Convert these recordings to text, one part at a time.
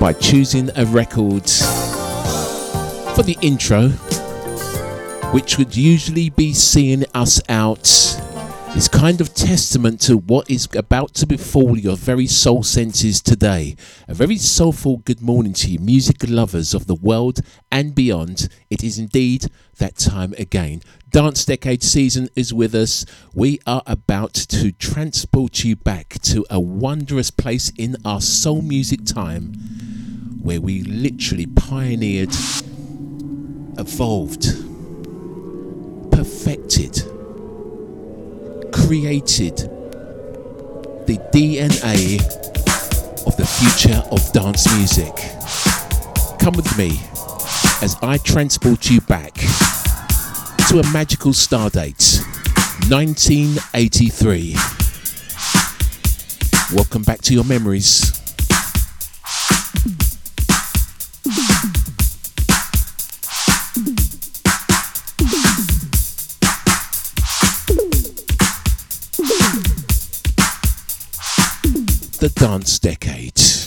By choosing a record for the intro, which would usually be seeing us out, is kind of testament to what is about to befall your very soul senses today. A very soulful good morning to you, music lovers of the world and beyond. It is indeed that time again. Dance Decade season is with us. We are about to transport you back to a wondrous place in our soul music time where we literally pioneered evolved, perfected, created the DNA of the future of dance music. Come with me as I transport you back to a magical star date 1983. Welcome back to your memories. The dance decade.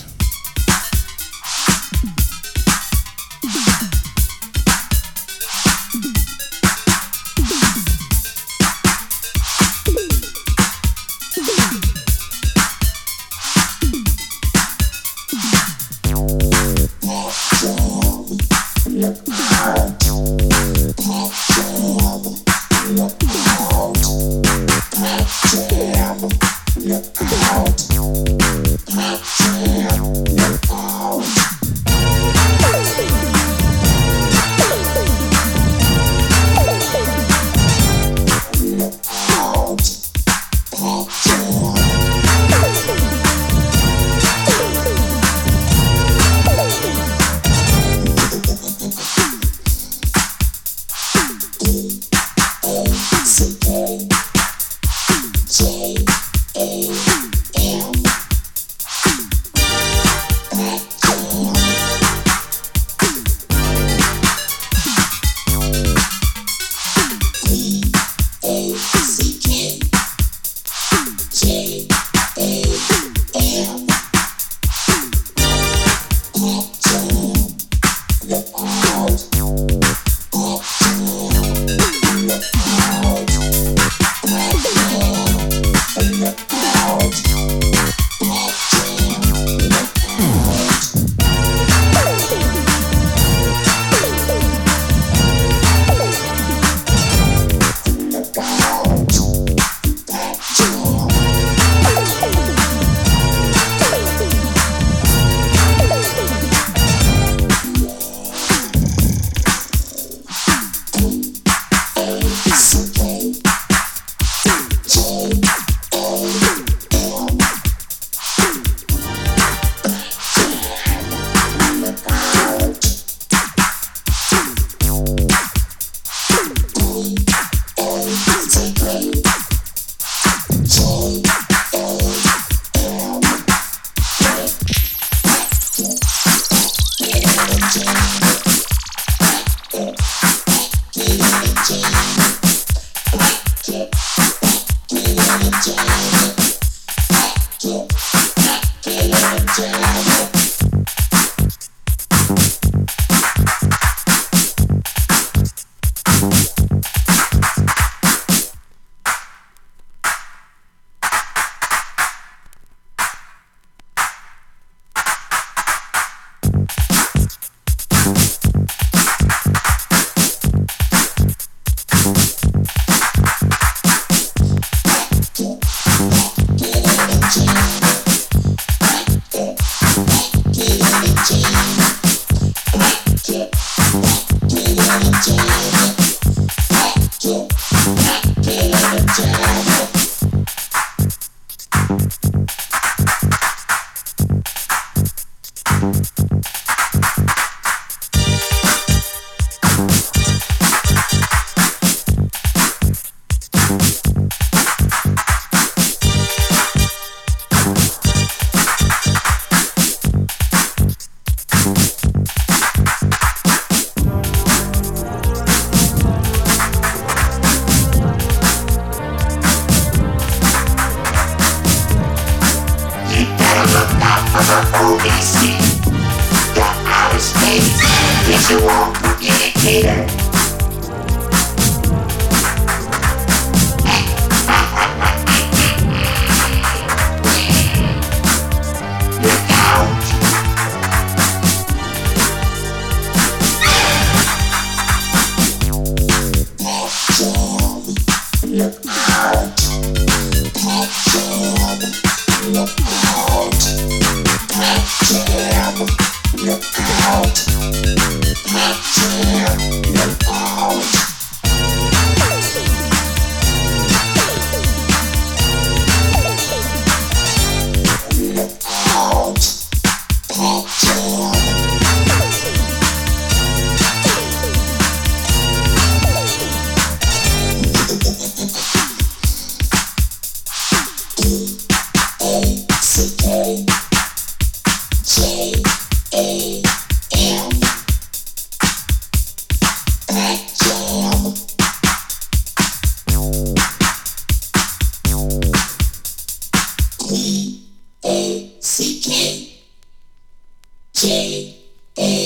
J A.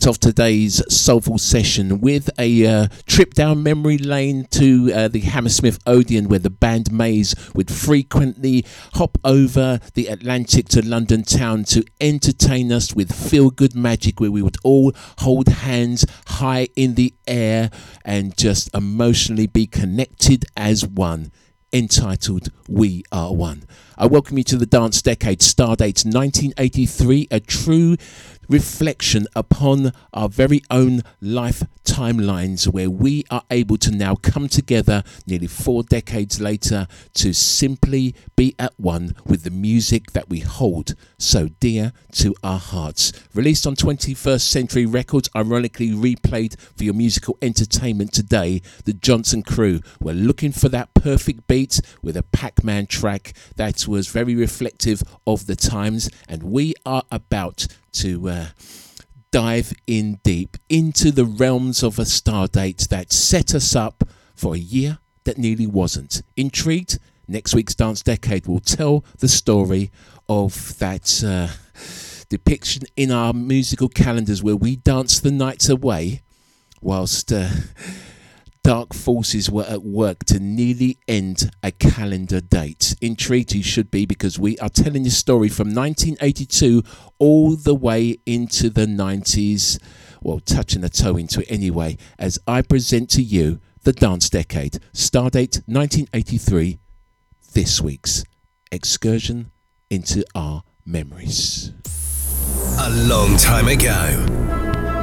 today's soulful session with a uh, trip down memory lane to uh, the Hammersmith Odeon, where the band Maze would frequently hop over the Atlantic to London town to entertain us with feel good magic, where we would all hold hands high in the air and just emotionally be connected as one entitled We Are One. I welcome you to the Dance Decade, Stardate 1983, a true reflection upon our very own life timelines where we are able to now come together nearly four decades later to simply be at one with the music that we hold so dear to our hearts. Released on 21st Century Records, ironically replayed for your musical entertainment today, the Jonzun Crew were looking for that perfect beat with a Pac Man track that was very reflective of the times, and we are about to uh, dive in deep into the realms of a star date that set us up for a year that nearly wasn't. Intrigued? Next week's Dance Decade will tell the story of that uh, depiction in our musical calendars where we dance the nights away whilst. Uh, dark forces were at work to nearly end a calendar date. Intrigued you should be because we are telling the story from 1982 all the way into the 90s. Well, touching a toe into it anyway, as I present to you the dance decade, Stardate 1983, this week's excursion into our memories. A long time ago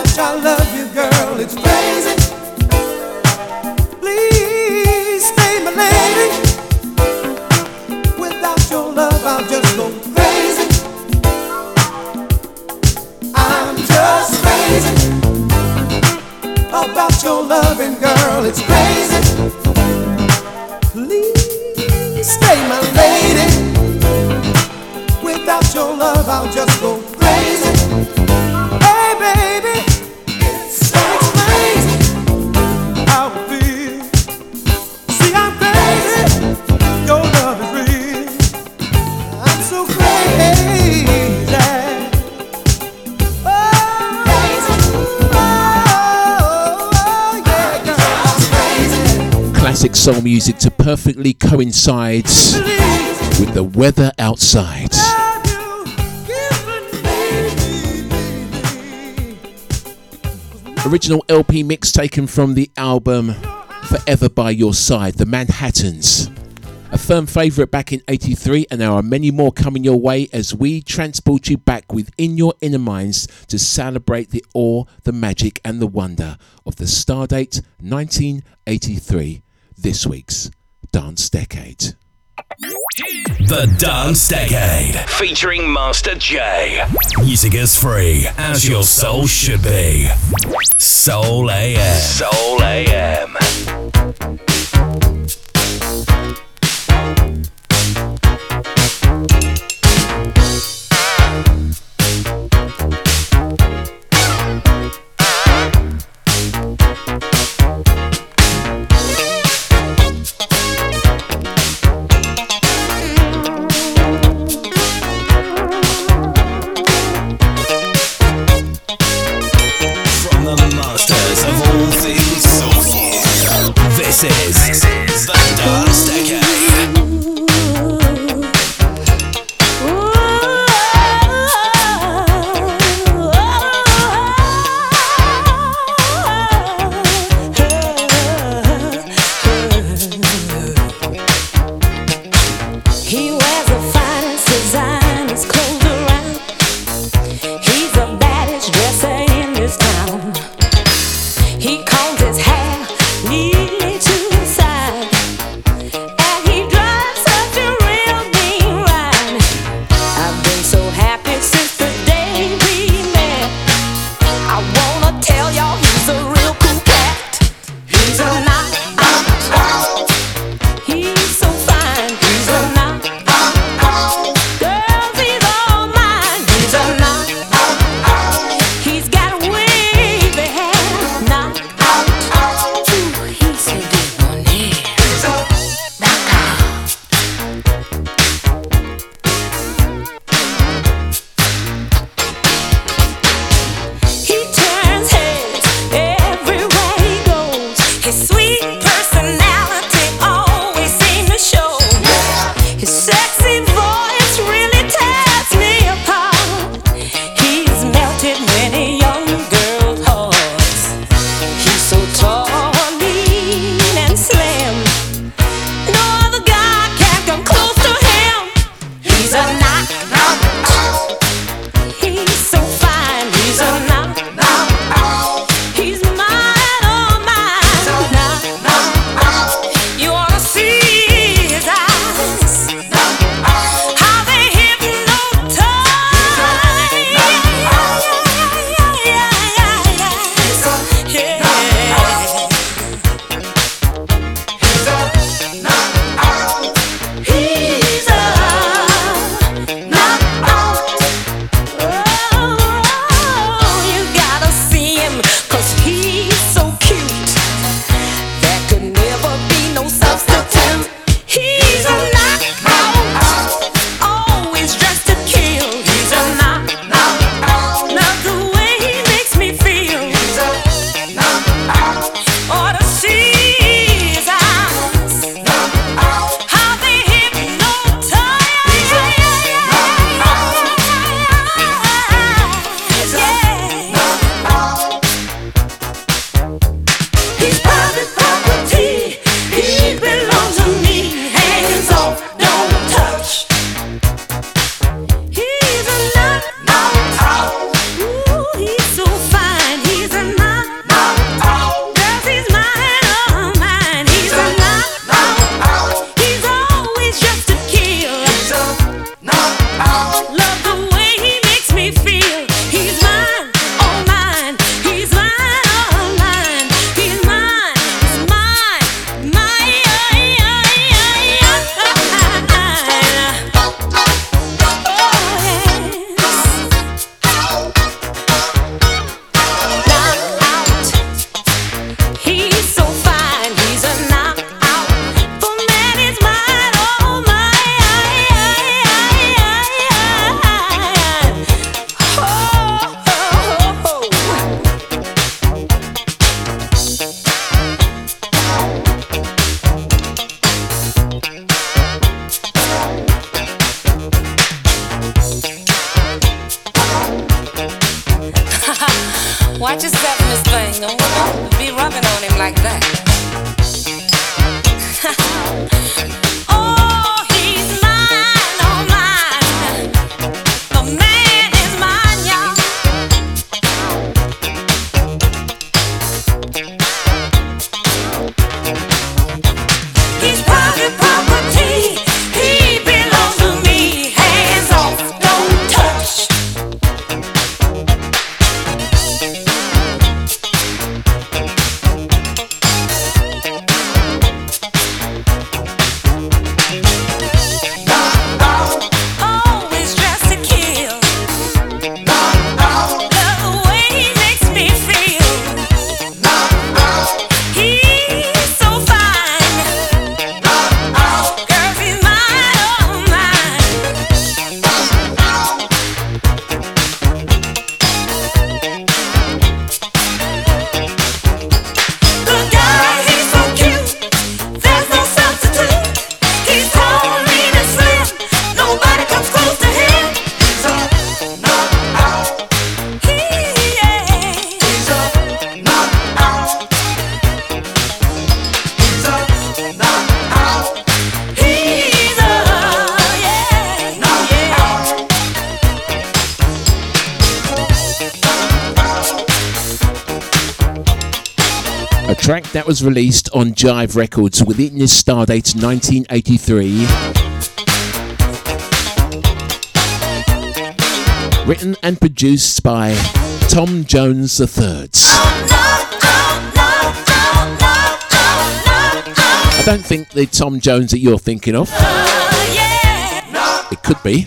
much I love you, girl. It's crazy. Please stay my lady. Without your love, I'll just go crazy. I'm just crazy about your loving, girl. It's crazy. Please stay my lady. Without your love, I'll just go soul music to perfectly coincide with the weather outside. Original LP mix taken from the album Forever by Your Side, The Manhattans. A firm favourite back in 83, and there are many more coming your way as we transport you back within your inner minds to celebrate the awe, the magic, and the wonder of the Stardate 1983 this week's Dance Decade. The Dance Decade, featuring Master J. Music is free, as your soul should be. Soul AM. Soul AM. Was released on Jive Records within this stardate 1983. Written and produced by Tom Jones III. I don't think the Tom Jones that you're thinking of. Uh, it could be.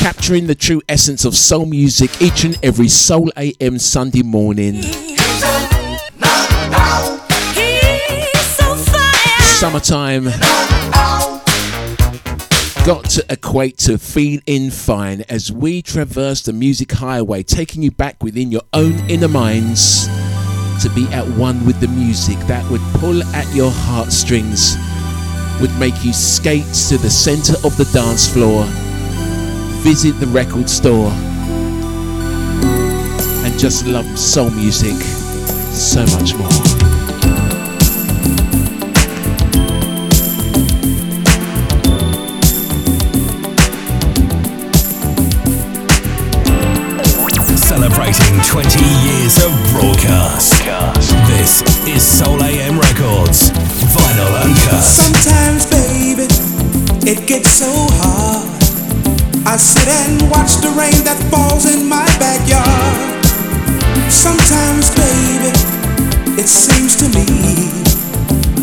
Capturing the true essence of soul music each and every Soul AM Sunday morning. Summertime got to equate to feeling fine as we traverse the music highway, taking you back within your own inner minds to be at one with the music that would pull at your heartstrings, would make you skate to the center of the dance floor visit the record store and just love soul music so much more. Celebrating 20 years of broadcast. This is Soul AM Records, vinyl and uncut. Sometimes, baby, it gets so hard I sit and watch the rain that falls in my backyard. Sometimes, baby, it seems to me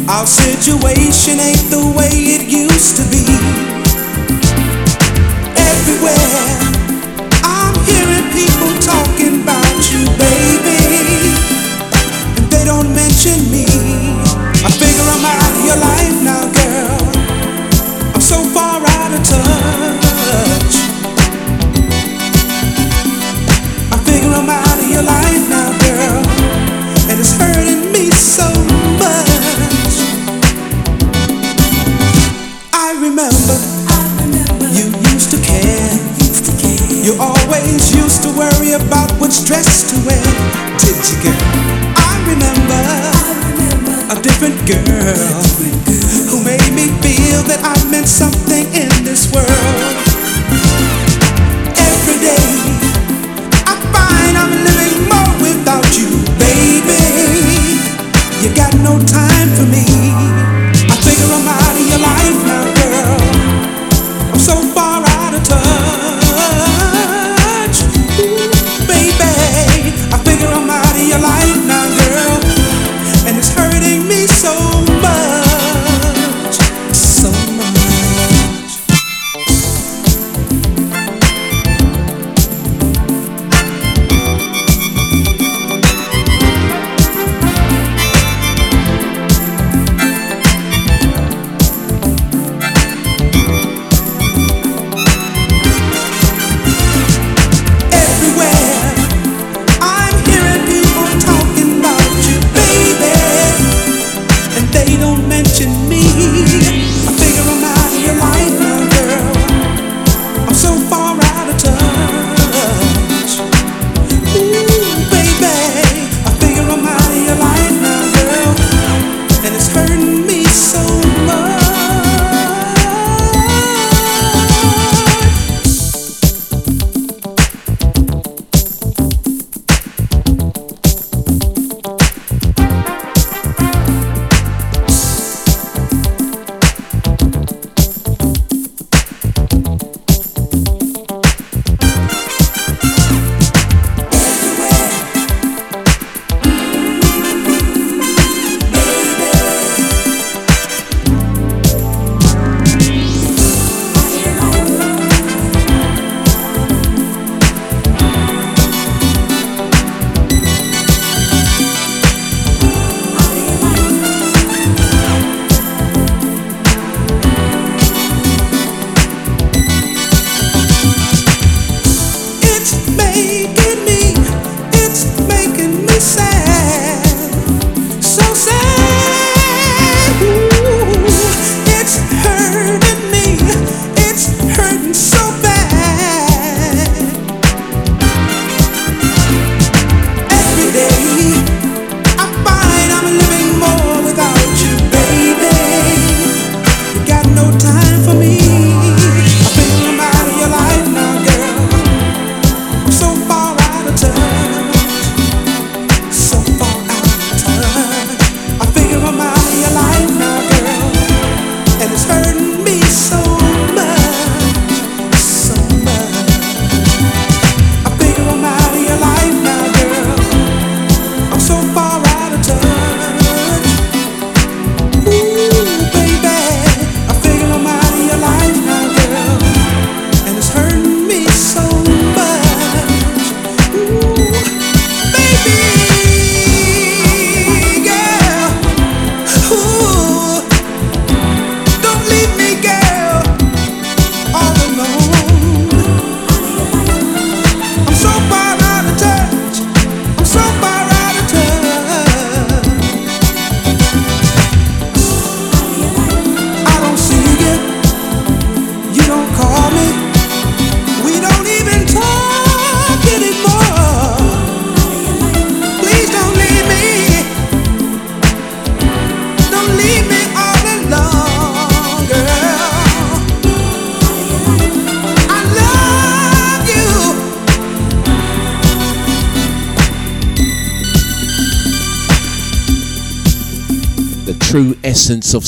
our situation ain't the way it used to be. Everywhere I'm hearing people talking about you, baby, and they don't mention me. I figure I'm out of your life worry about which dress to wear. Did you, girl? I remember a different girl who made me feel that I meant something in this world. Every day I find I'm living more without you, baby. You got no time for me.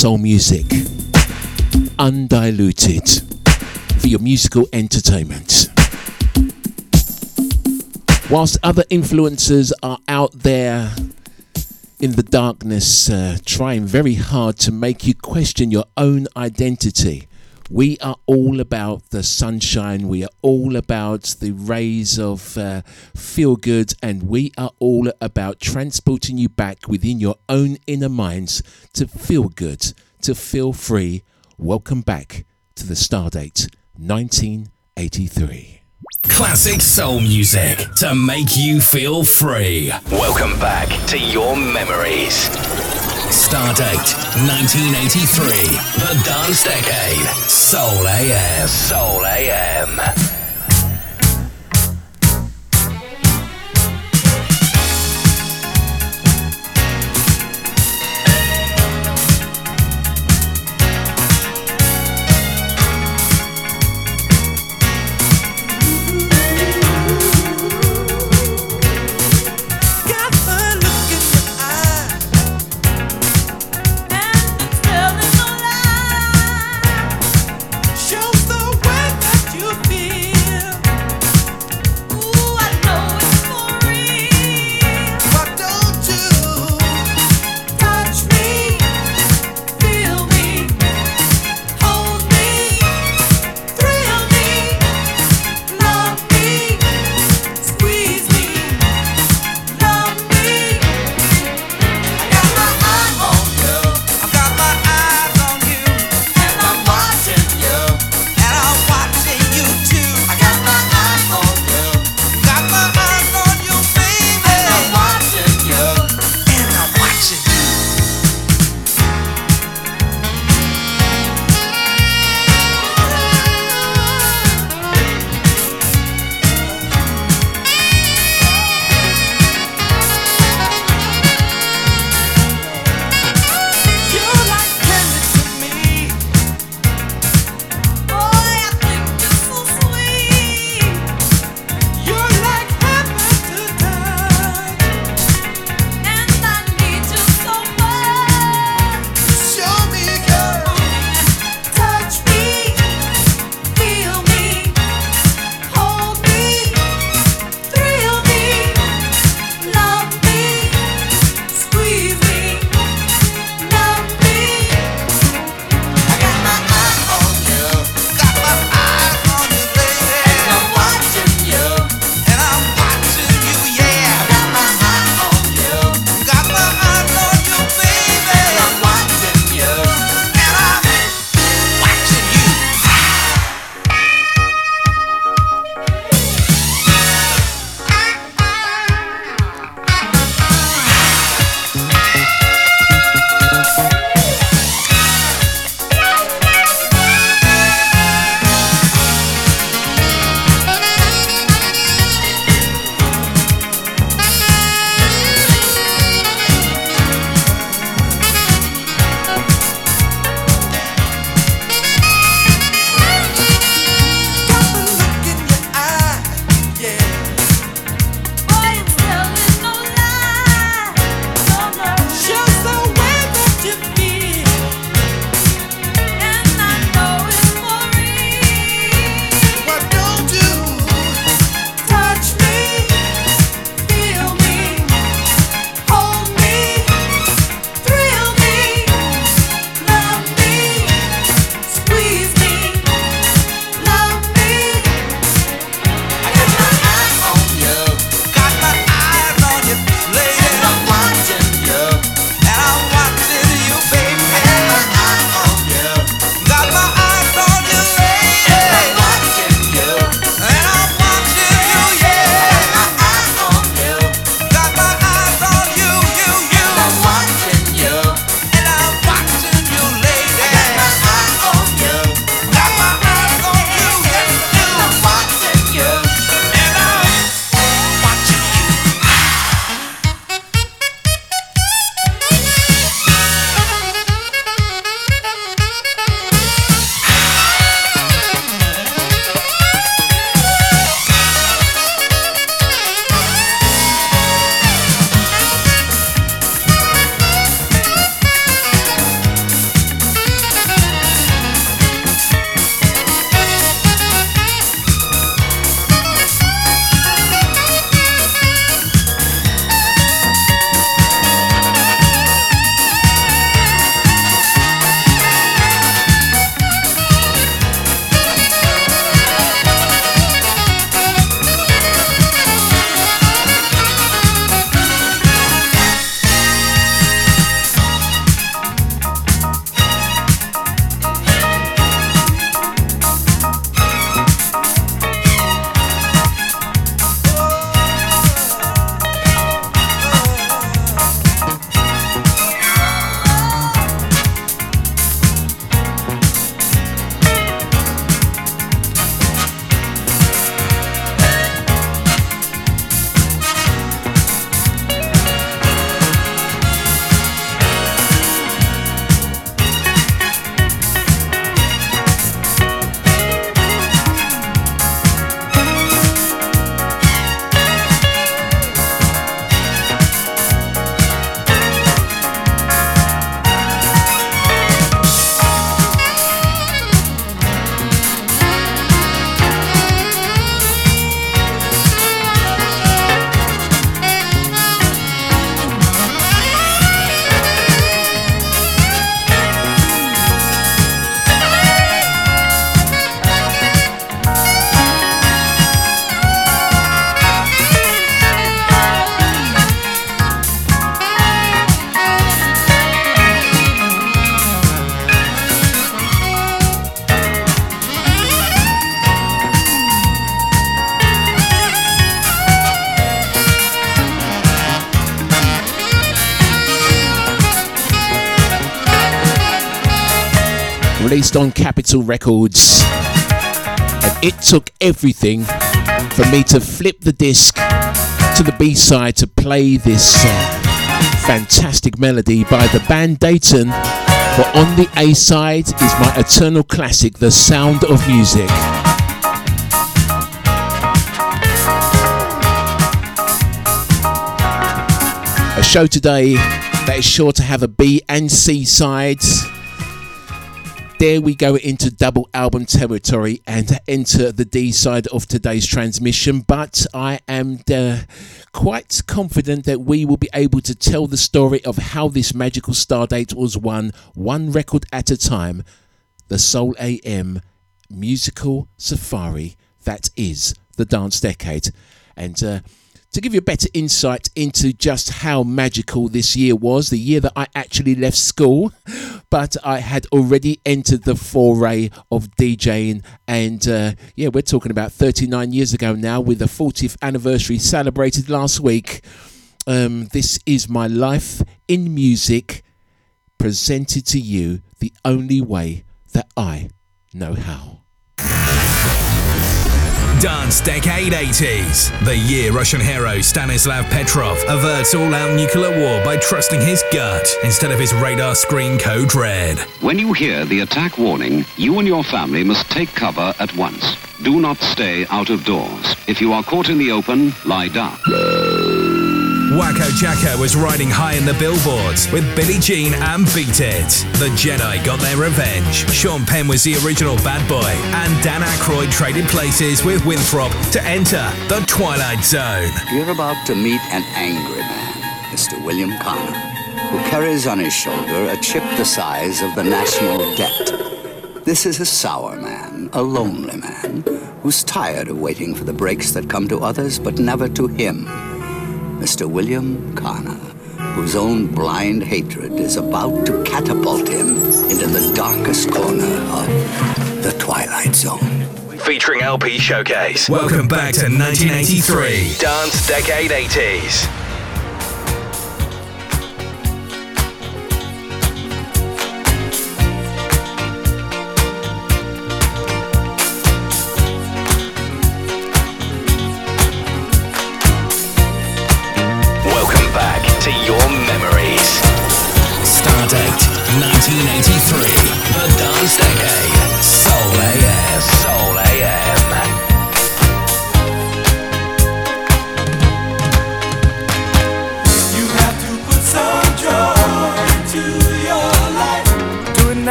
Soul music, undiluted, for your musical entertainment. Whilst other influences are out there in the darkness, uh, trying very hard to make you question your own identity, we are all about the sunshine. We are all about the rays of uh, feel good, and we are all about transporting you back within your own inner minds to feel good, to feel free. Welcome back to the Stardate 1983. Classic soul music to make you feel free. Welcome back to your memories. Stardate 1983. The Dance Decade. Soul AM. Soul AM. Released on Capitol Records. And it took everything for me to flip the disc to the B side to play this uh, fantastic melody by the band Dayton. But on the A side is my eternal classic, The Sound of Music. A show today that is sure to have a B and C sides there we go into double album territory and enter the D side of today's transmission. But I am uh, quite confident that we will be able to tell the story of how this magical star date was won one record at a time. The Soul AM musical safari that is the dance decade. And uh, to give you a better insight into just how magical this year was, the year that I actually left school, but I had already entered the foray of DJing. And uh, yeah, we're talking about 39 years ago now, with the 40th anniversary celebrated last week. Um, this is my life in music, presented to you the only way that I know how. Dance Decade 80s. The year Russian hero Stanislav Petrov averts all out nuclear war by trusting his gut instead of his radar screen code red. When you hear the attack warning, you and your family must take cover at once. Do not stay out of doors. If you are caught in the open, lie down. Wacko Jacko was riding high in the billboards with Billie Jean and Beat It. The Jedi got their revenge. Sean Penn was the original bad boy, and Dan Aykroyd traded places with Winthrop to enter the Twilight Zone. You're about to meet an angry man, Mr. William Connor, who carries on his shoulder a chip the size of the national debt. This is a sour man, a lonely man, who's tired of waiting for the breaks that come to others but never to him. Mr. William Connor, whose own blind hatred is about to catapult him into the darkest corner of the Twilight Zone. Featuring LP Showcase. Welcome back to 1983. Dance Decade 80s.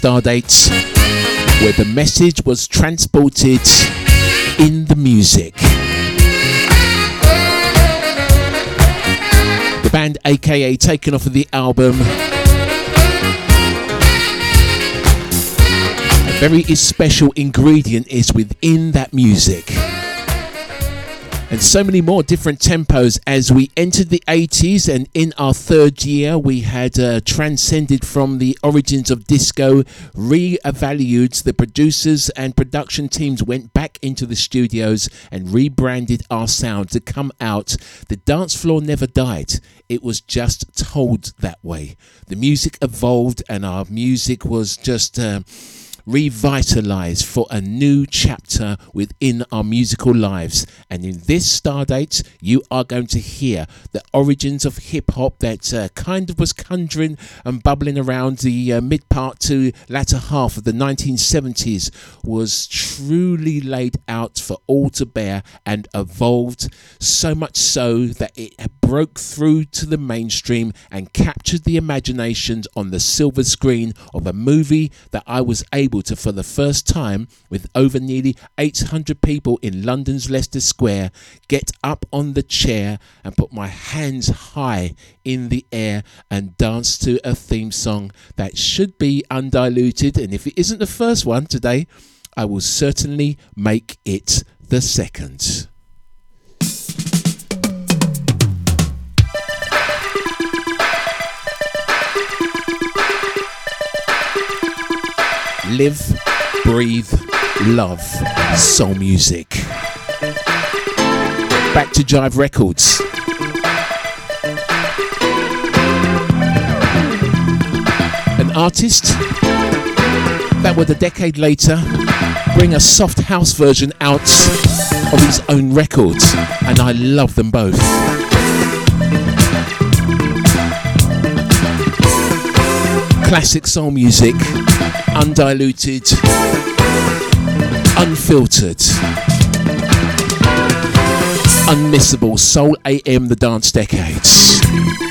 To a stardate where the message was transported in the music. The band AKA taken off of the album. A very special ingredient is within that music and so many more different tempos as we entered the 80s and in our third year we had uh, transcended from the origins of disco re-evaluated the producers and production teams went back into the studios and rebranded our sound to come out. The dance floor never died. It was just told that way. The music evolved and our music was just uh, revitalized for a new chapter within our musical lives. And in this Stardate, you are going to hear the origins of hip hop that uh, kind of was conjuring and bubbling around the uh, mid part to latter half of the 1970s, was truly laid out for all to bear and evolved so much so that it broke through to the mainstream and captured the imaginations on the silver screen of a movie that I was able to, for the first time, with over nearly 800 people in London's Leicester Square, get up on the chair and put my hands high in the air and dance to a theme song that should be undiluted. And if it isn't the first one today, I will certainly make it the second. Live, breathe, love soul music. Back to Jive Records. An artist that would a decade later bring a soft house version out of his own records, and I love them both. Classic soul music undiluted, unfiltered, unmissable Soul AM The Dance Decades.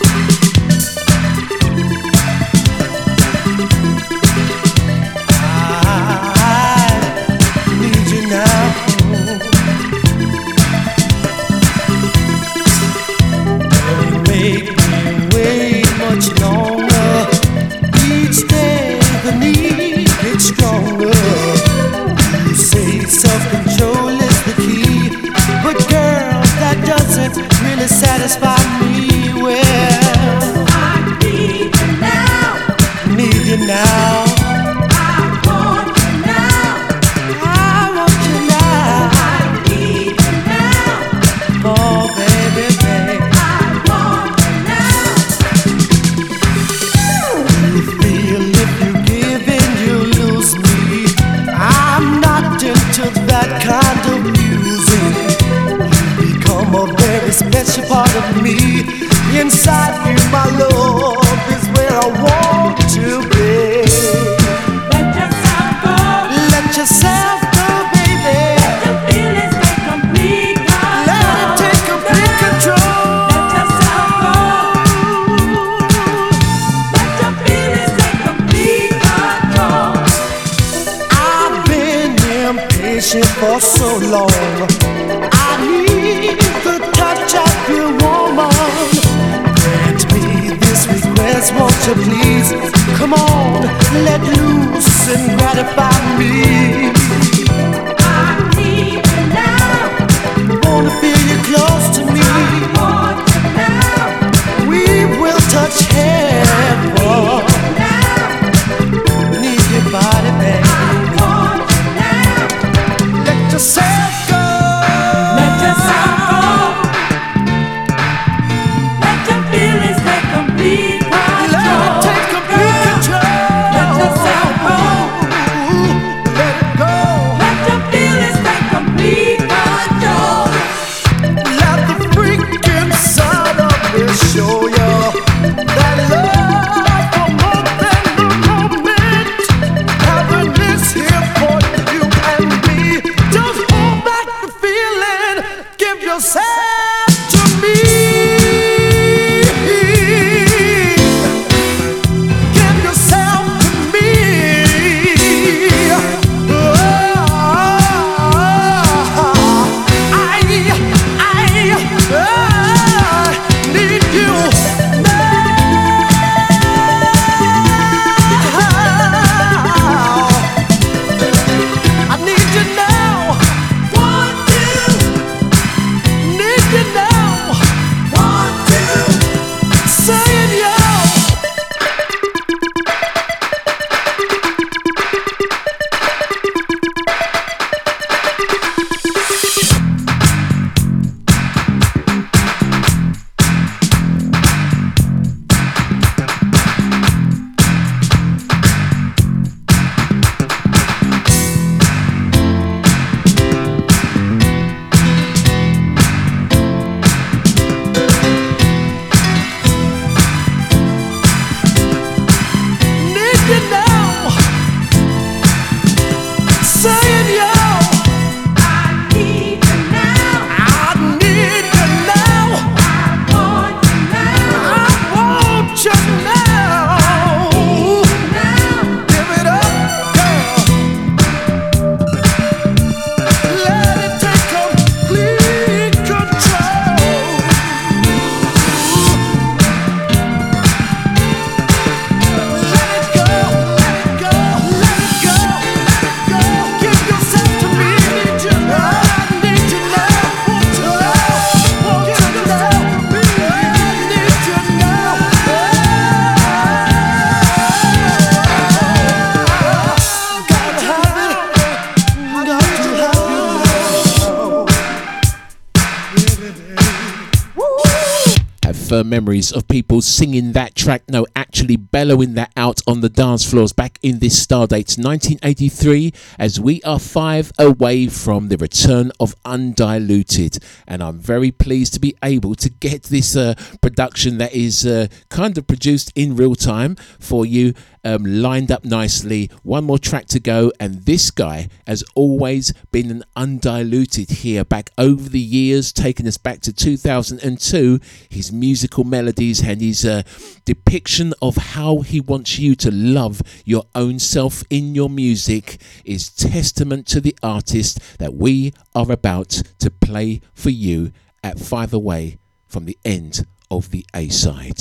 Bellowing that out on the dance floors back in this star date 1983, as we are five away from the return of Undiluted. And I'm very pleased to be able to get this uh, production that is uh, kind of produced in real time for you um, lined up nicely. One more track to go, and this guy has always been an undiluted here back over the years, taking us back to 2002. His musical melodies and his uh, depiction of how he wants you to love your own self in your music is testament to the artist that we are about to play for you at Five Away from the end of the A side.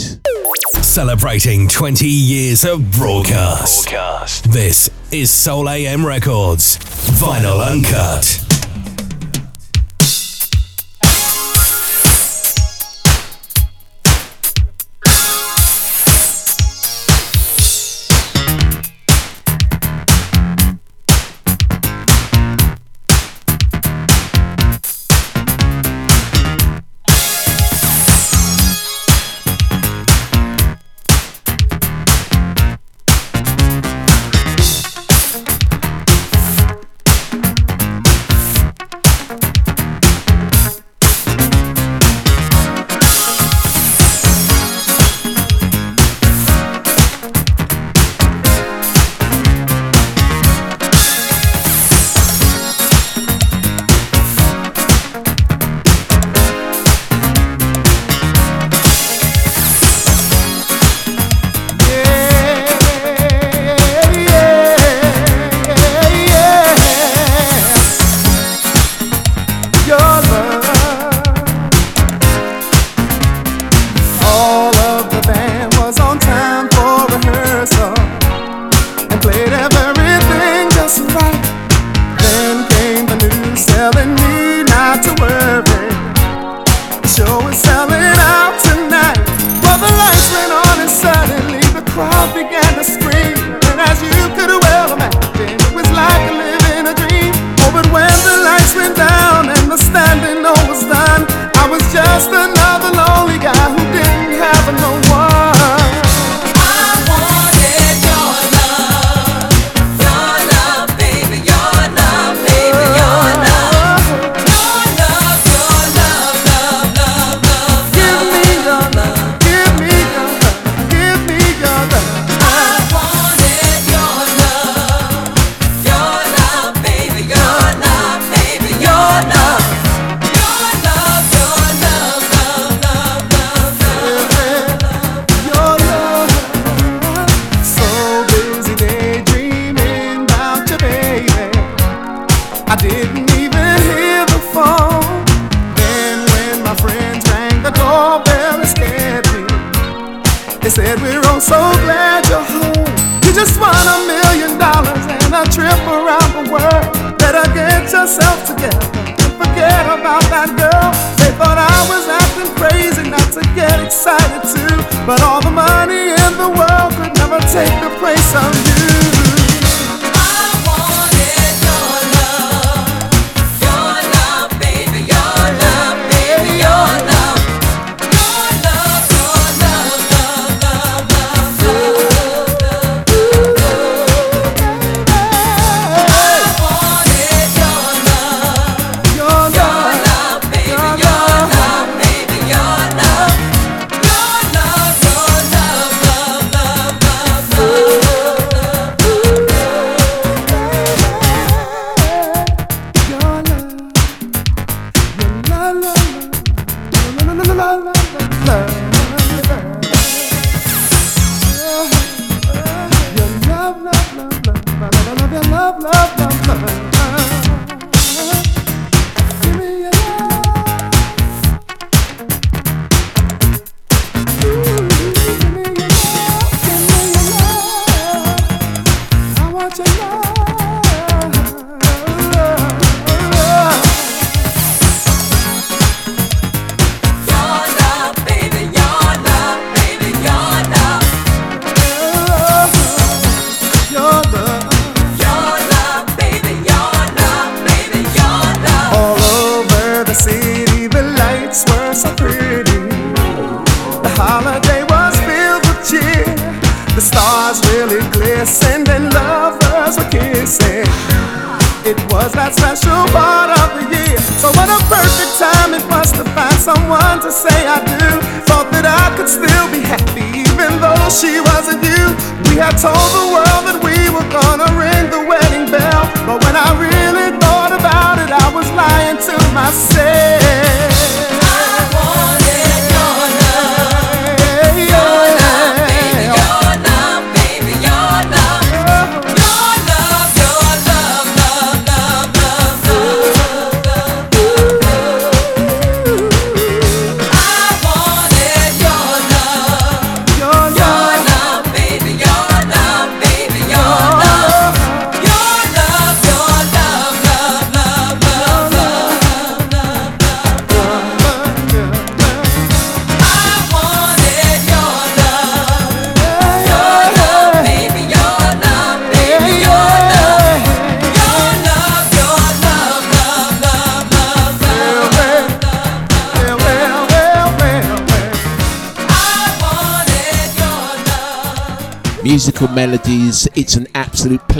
Celebrating 20 years of broadcast. broadcast. This is Soul AM Records, Vinyl Uncut.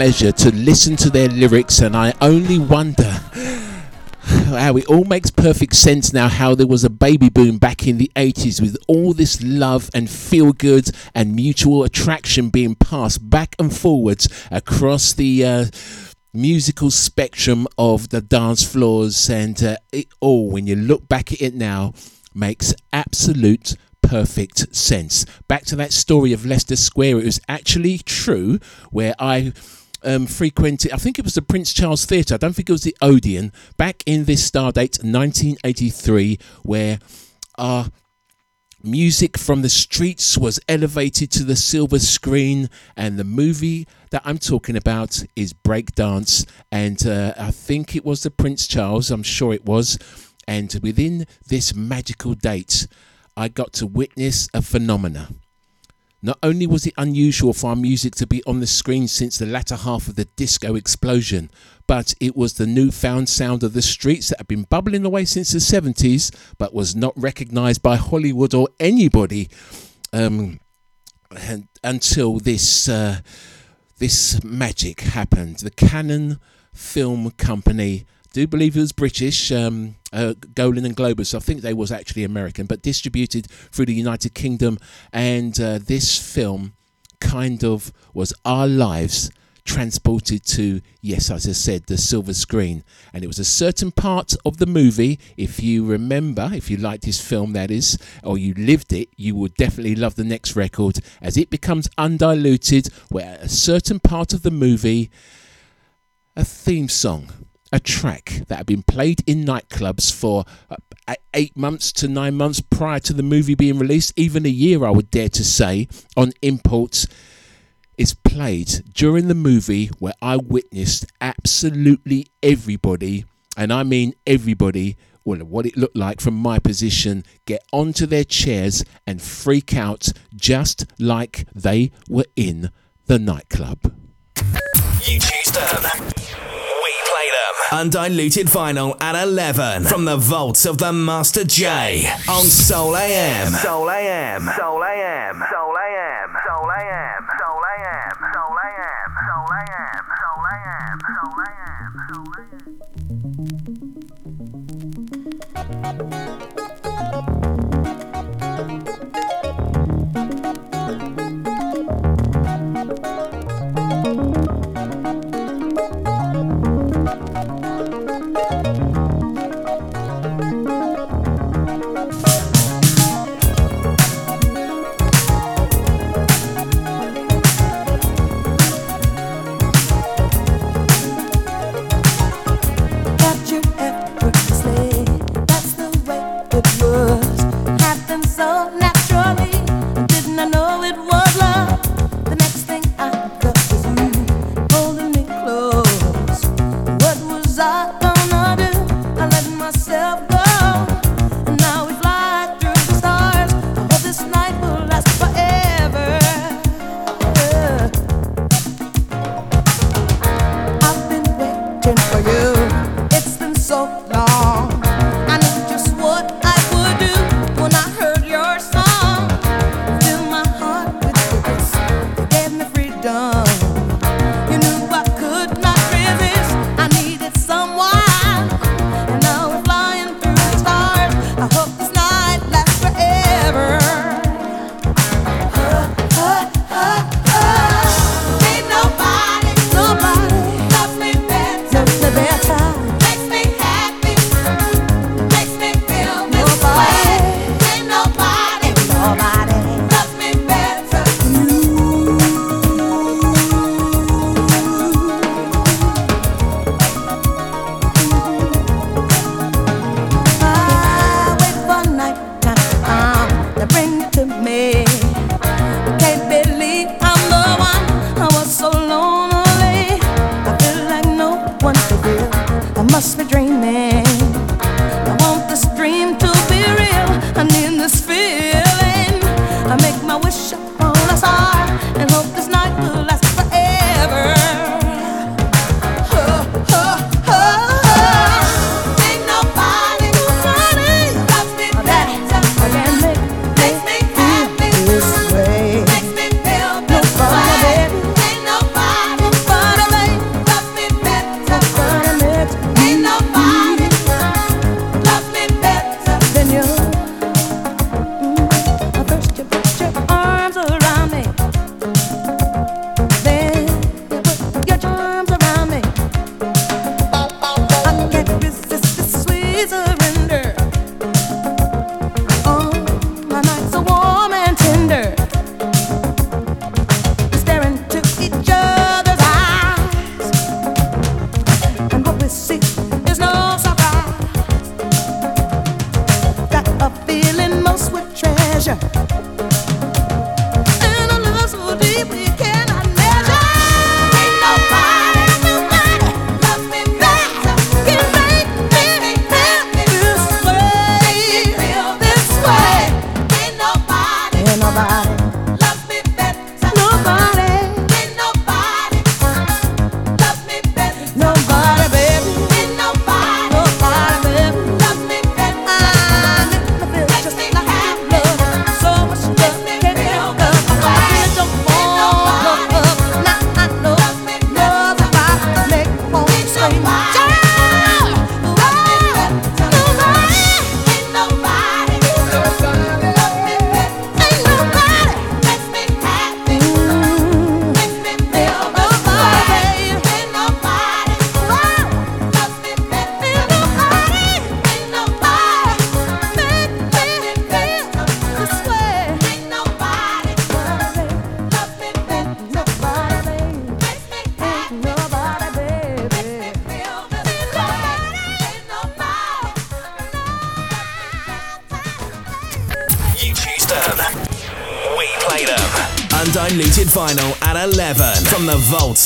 Pleasure to listen to their lyrics, and I only wonder how it all makes perfect sense now how there was a baby boom back in the 80s with all this love and feel good and mutual attraction being passed back and forwards across the uh, musical spectrum of the dance floors and uh, it all when you look back at it now makes absolute perfect sense. Back to that story of Leicester Square, it was actually true where I um, frequented, I think it was the Prince Charles Theatre, I don't think it was the Odeon, back in this stardate 1983, where our music from the streets was elevated to the silver screen, and the movie that I'm talking about is Breakdance, and uh, I think it was the Prince Charles, I'm sure it was. And within this magical date, I got to witness a phenomena. Not only was it unusual for our music to be on the screen since the latter half of the disco explosion, but it was the newfound sound of the streets that had been bubbling away since the 70s, but was not recognized by Hollywood or anybody um, and, until this, uh, this magic happened. The Cannon Film Company do believe it was British, um, uh, Golan and Globus. I think they was actually American, but distributed through the United Kingdom. And uh, this film kind of was our lives transported to, yes, as I said, the silver screen. And it was a certain part of the movie, if you remember, if you liked this film, that is, or you lived it, you will definitely love the next record as it becomes undiluted, where a certain part of the movie, a theme song a track that had been played in nightclubs for uh, eight months to nine months prior to the movie being released, even a year, I would dare to say, on imports, is played during the movie where I witnessed absolutely everybody, and I mean everybody, well, what it looked like from my position, get onto their chairs and freak out just like they were in the nightclub. You choose them. Undiluted vinyl at 11 from the vaults of the Master J on Soul AM. Soul AM. Soul AM. Soul AM. Soul AM.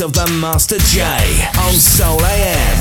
Of the Master J on Soul AM.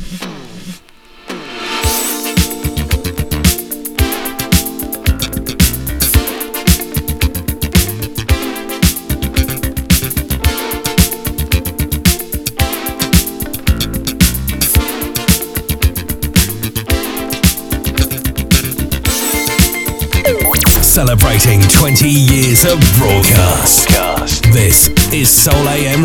20 years of broadcast. This is Soul AM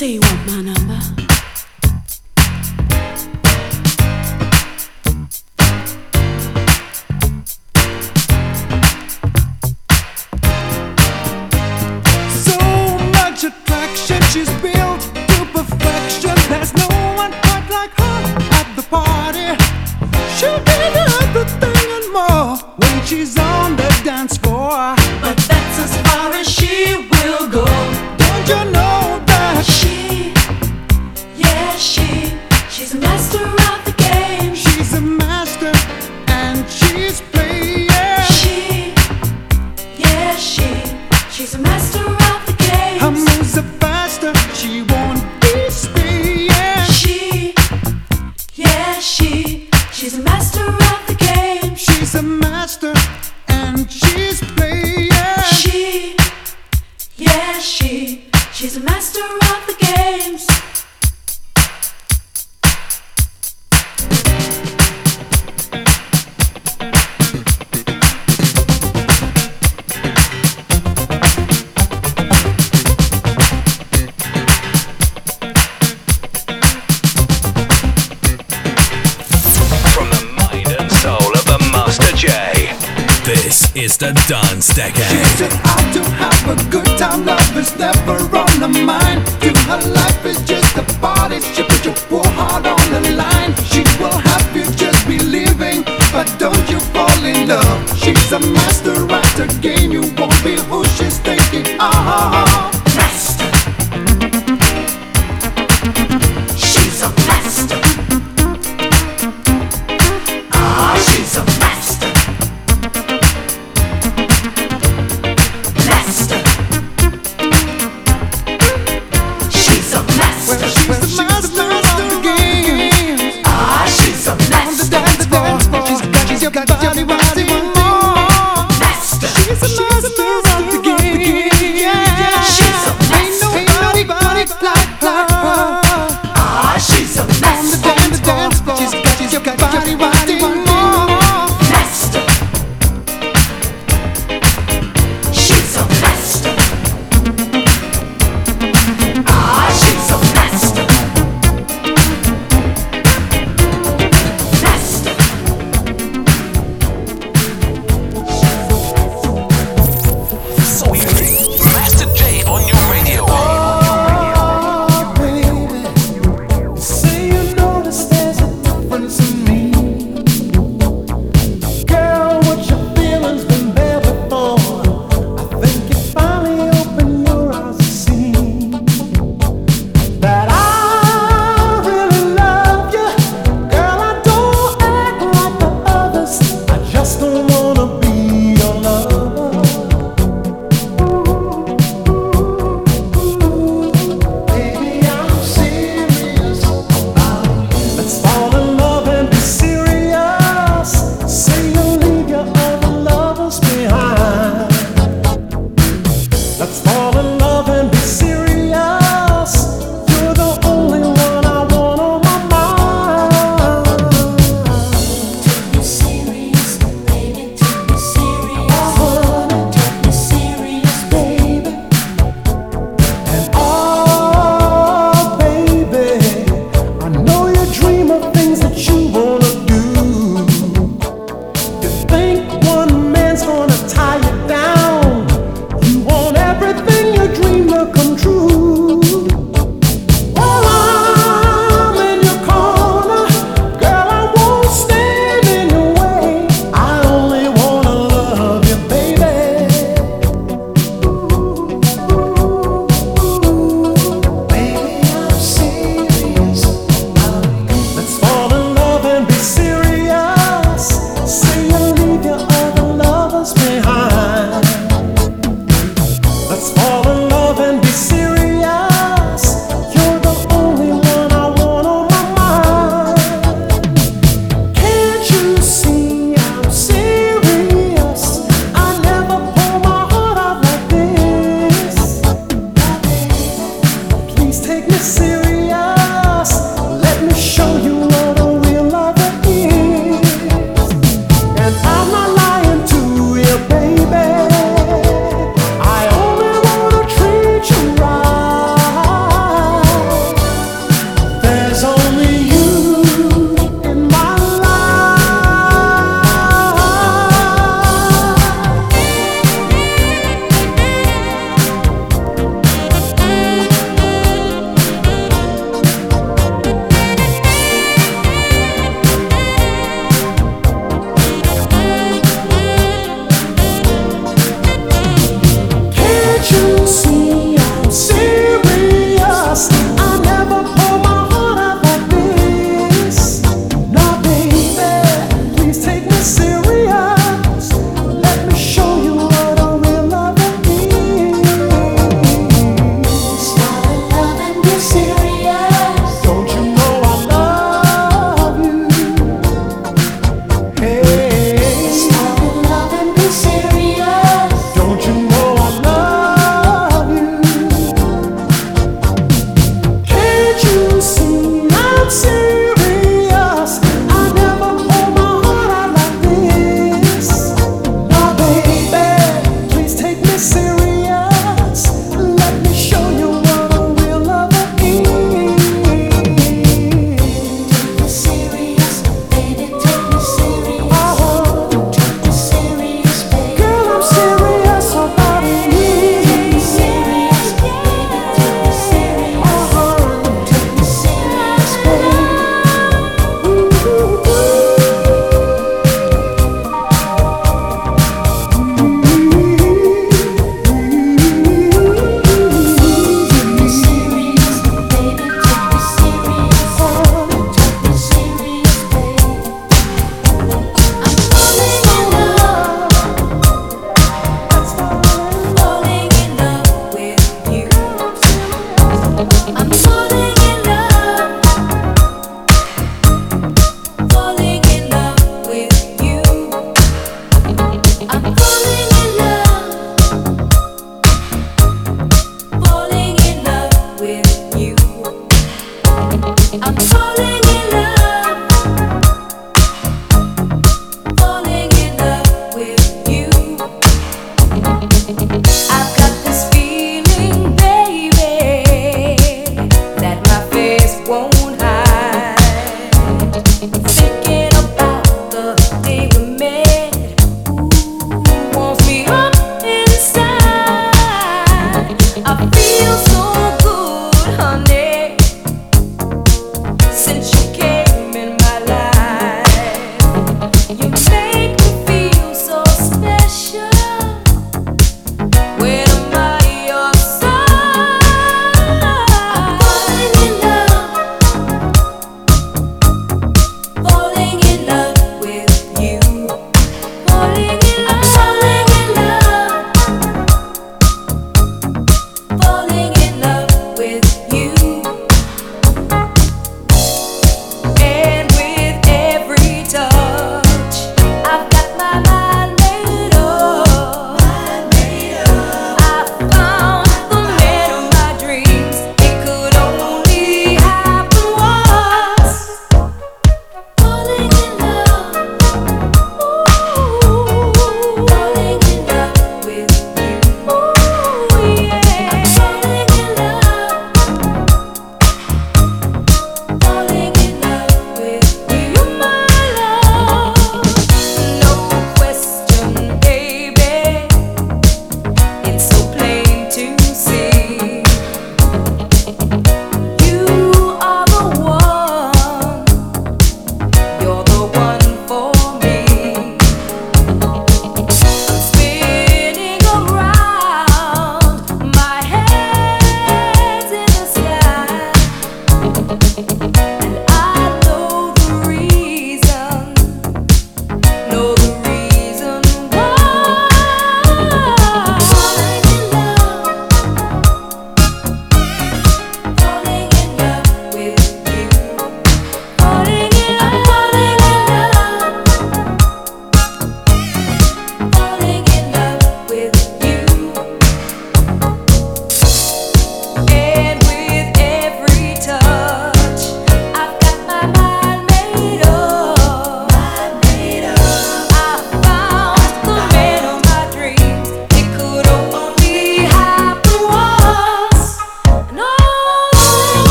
say you want my number. So much attraction, she's built to perfection. There's no one quite like her at the party. She'll give you everything and more when she's on.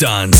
Dance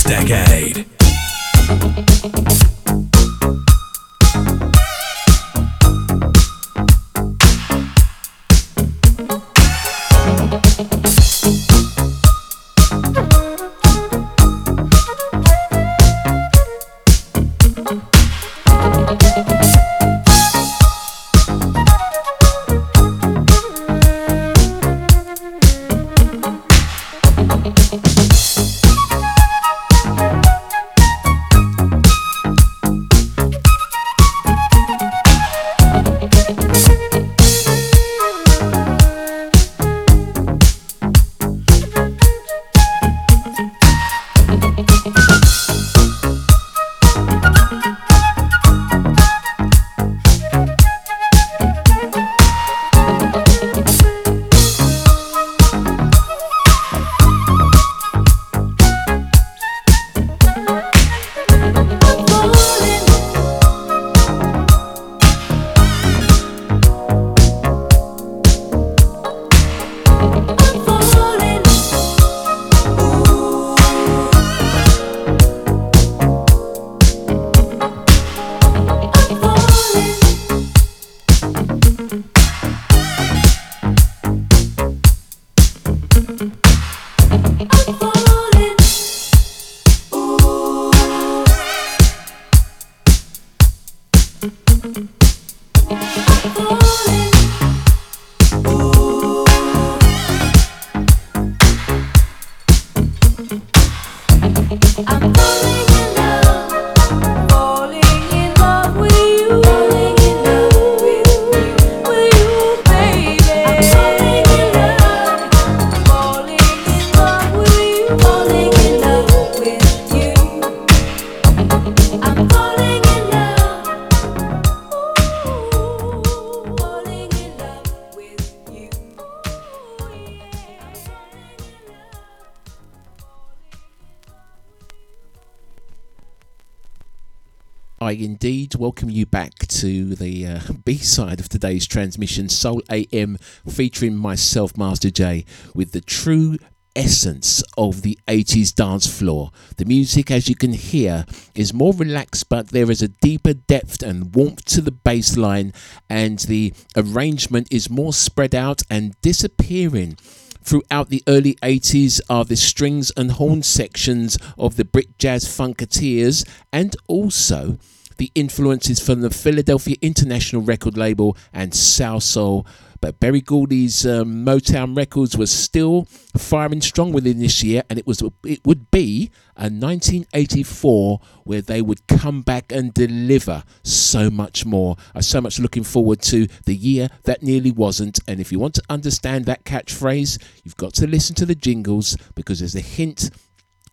indeed welcome you back to the uh, B side of today's transmission, Soul AM, featuring myself, Master J, with the true essence of the 80s dance floor. The music, as you can hear, is more relaxed, but there is a deeper depth and warmth to the bass line, and the arrangement is more spread out and disappearing. Throughout the early 80s are the strings and horn sections of the Brit Jazz Funketeers and also the influences from the Philadelphia International record label and Salsoul. But Berry Gordy's um, Motown Records was still firing strong within this year, and it was it would be a 1984 where they would come back and deliver so much more. I'm so much looking forward to the year that nearly wasn't. And if you want to understand that catchphrase, you've got to listen to the jingles because there's a hint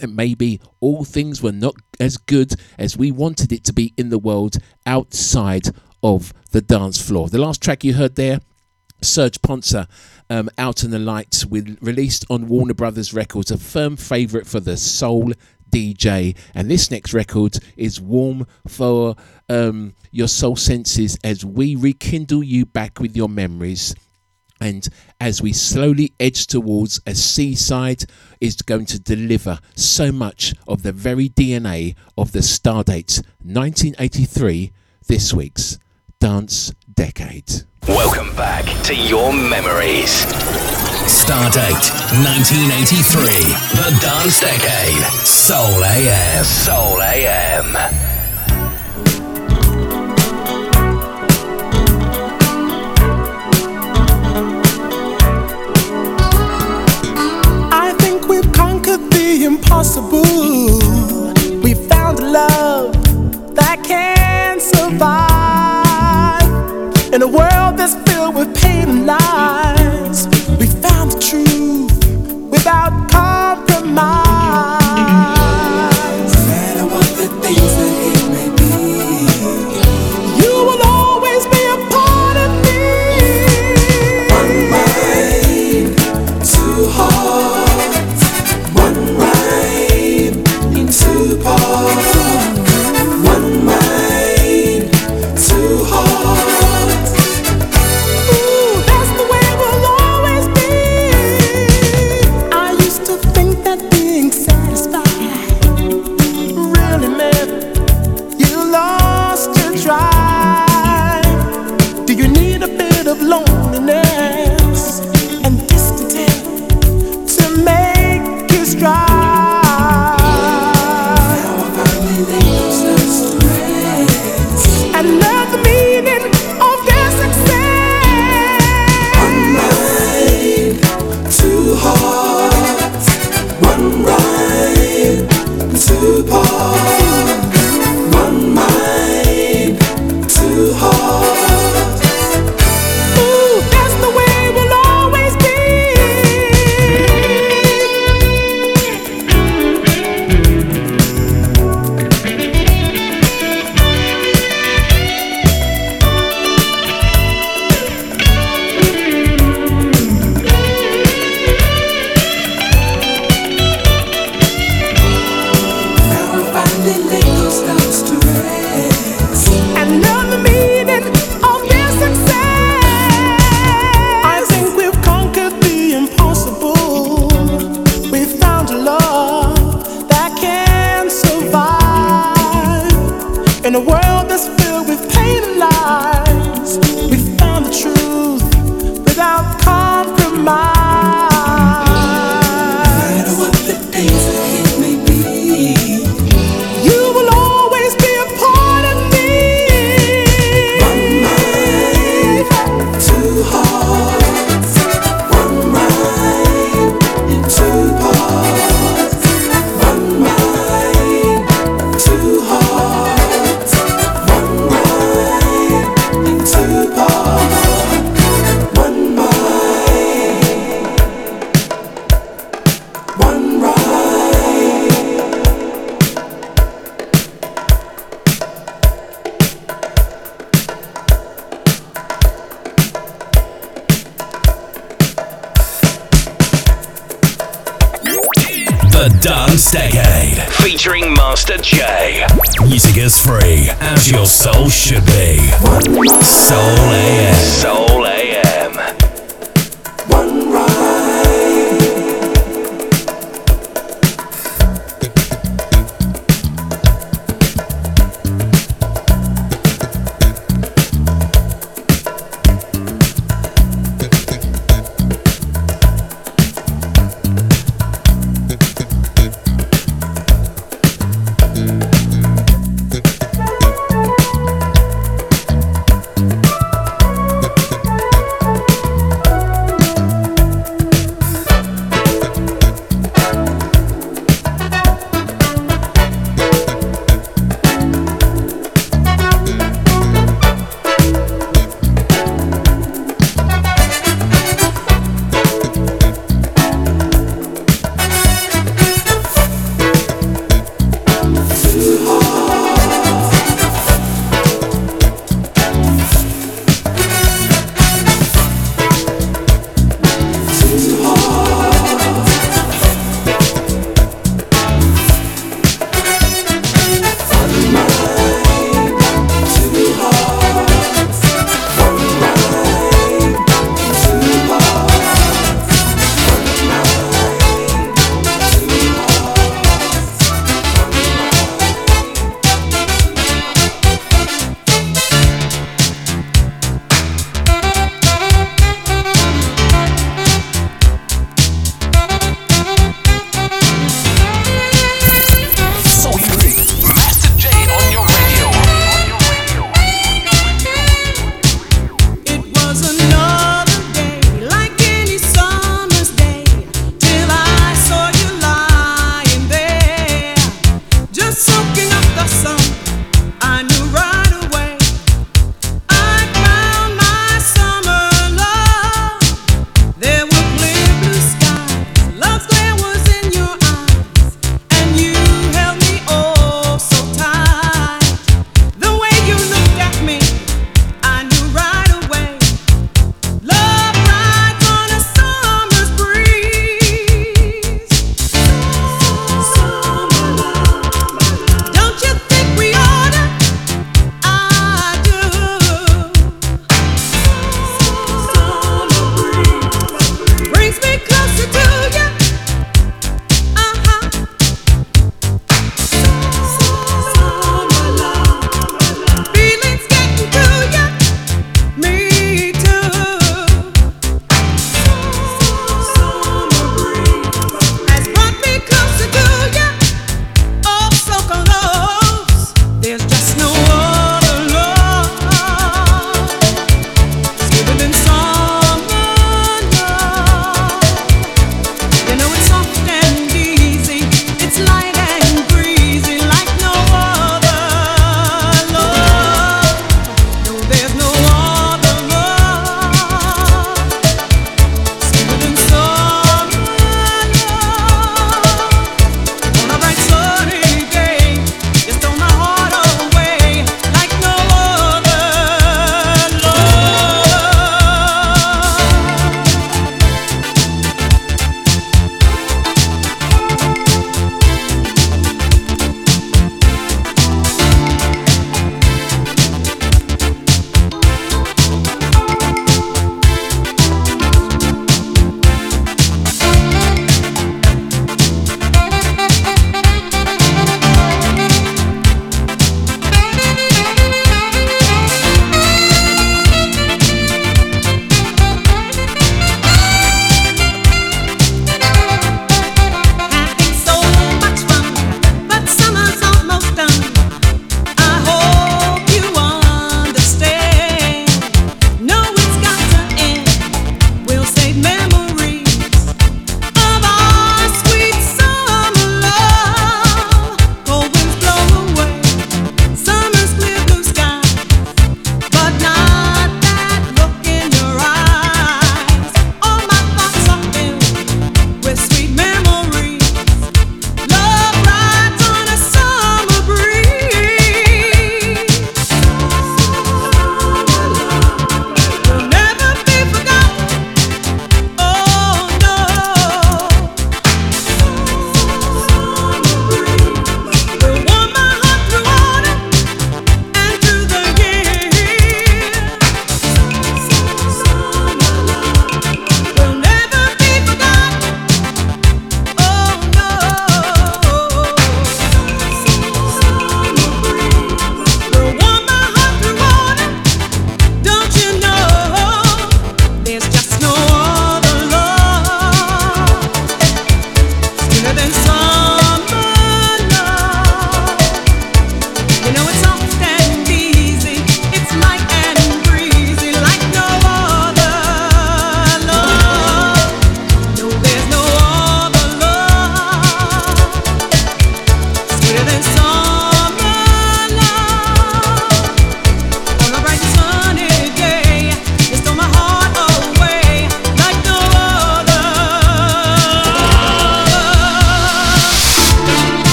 and maybe all things were not as good as we wanted it to be in the world outside of the dance floor. The last track you heard there, Serge Ponsar, um, Out in the Lights, with, released on Warner Brothers Records, a firm favourite for the soul DJ. And this next record is warm for um, your soul senses as we rekindle you back with your memories and as we slowly edge towards a seaside is going to deliver so much of the very DNA of the Stardate 1983 this week's Dance Decade. Welcome back to your memories. Stardate 1983, the Dance Decade, Soul AM, Soul AM. Impossible. We found love that can survive in a world that's filled with pain and lies. As your soul should be. Soul AM. Soul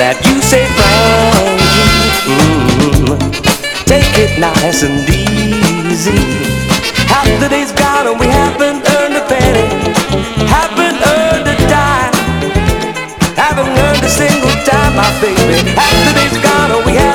that you say funky. Mm-hmm. Take it nice and easy. Half the day's gone and we haven't earned a penny, haven't earned a dime, haven't earned a single dime, my baby. Half the day's gone and we haven't.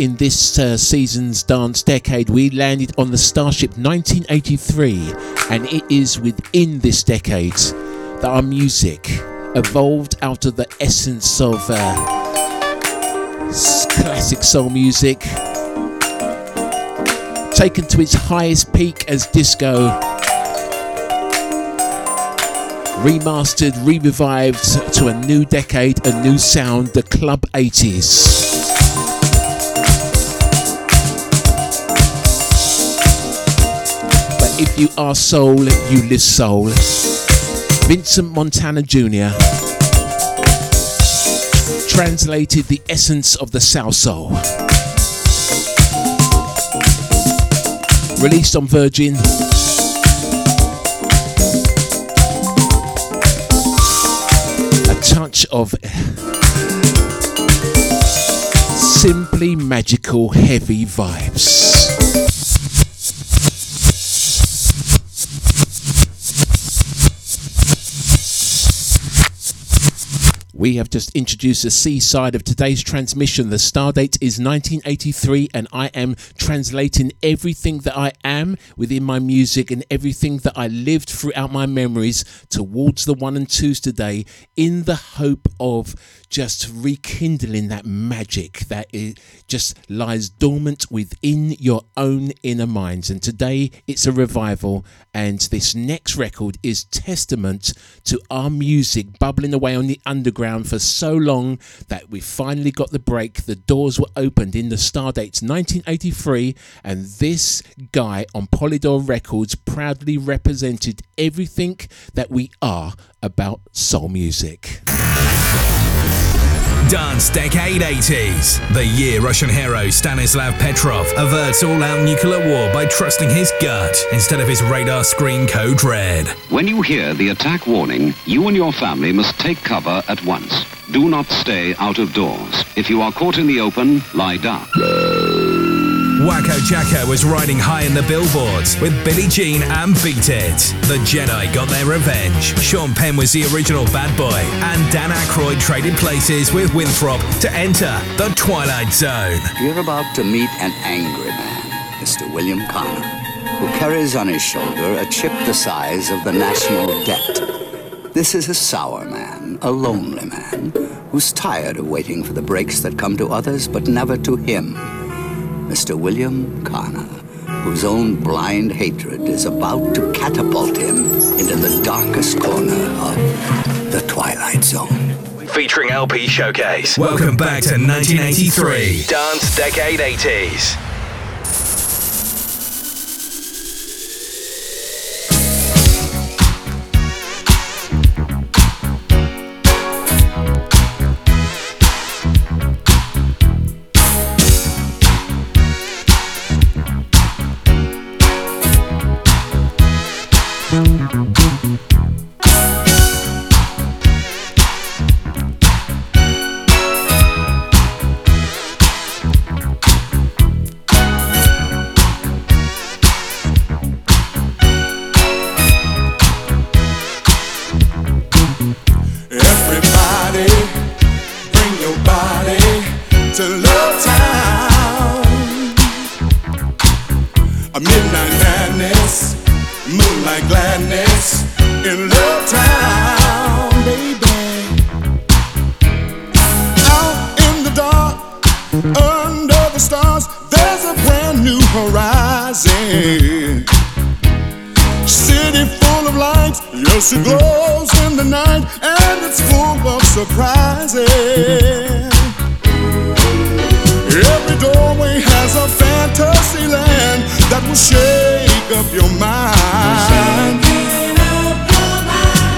In this uh, season's dance decade, we landed on the Starship 1983, and it is within this decade that our music evolved out of the essence of uh, classic soul music, taken to its highest peak as disco, remastered, re revived to a new decade, a new sound, the Club 80s. If you are soul, you live soul. Vincent Montana Jr. translated the essence of the Salsoul. Released on Virgin. A touch of simply magical heavy vibes. We have just introduced the C side of today's transmission. The star date is 1983, and I am translating everything that I am within my music and everything that I lived throughout my memories towards the one and twos today in the hope of just rekindling that magic that it just lies dormant within your own inner minds. And today it's a revival, and this next record is testament to our music bubbling away on the underground for so long that we finally got the break. The doors were opened in the Stardates 1983, and this guy on Polydor Records proudly represented everything that we are about soul music. Dance Decade 80s. The year Russian hero Stanislav Petrov averts all out nuclear war by trusting his gut instead of his radar screen code red. When you hear the attack warning, you and your family must take cover at once. Do not stay out of doors. If you are caught in the open, lie down. Wacko Jacko was riding high in the billboards with Billie Jean and Beat It. The Jedi got their revenge. Sean Penn was the original bad boy, and Dan Aykroyd traded places with Winthrop to enter the Twilight Zone. You're about to meet an angry man, Mr. William Connor, who carries on his shoulder a chip the size of the national debt. This is a sour man, a lonely man, who's tired of waiting for the breaks that come to others but never to him. Mr. William Connor, whose own blind hatred is about to catapult him into the darkest corner of the Twilight Zone. Featuring LP Showcase. Welcome back to 1983. Dance Decade 80s. Full yes, it glows in the night, and it's full of surprises. Every doorway has a fantasy land that will shake up your mind.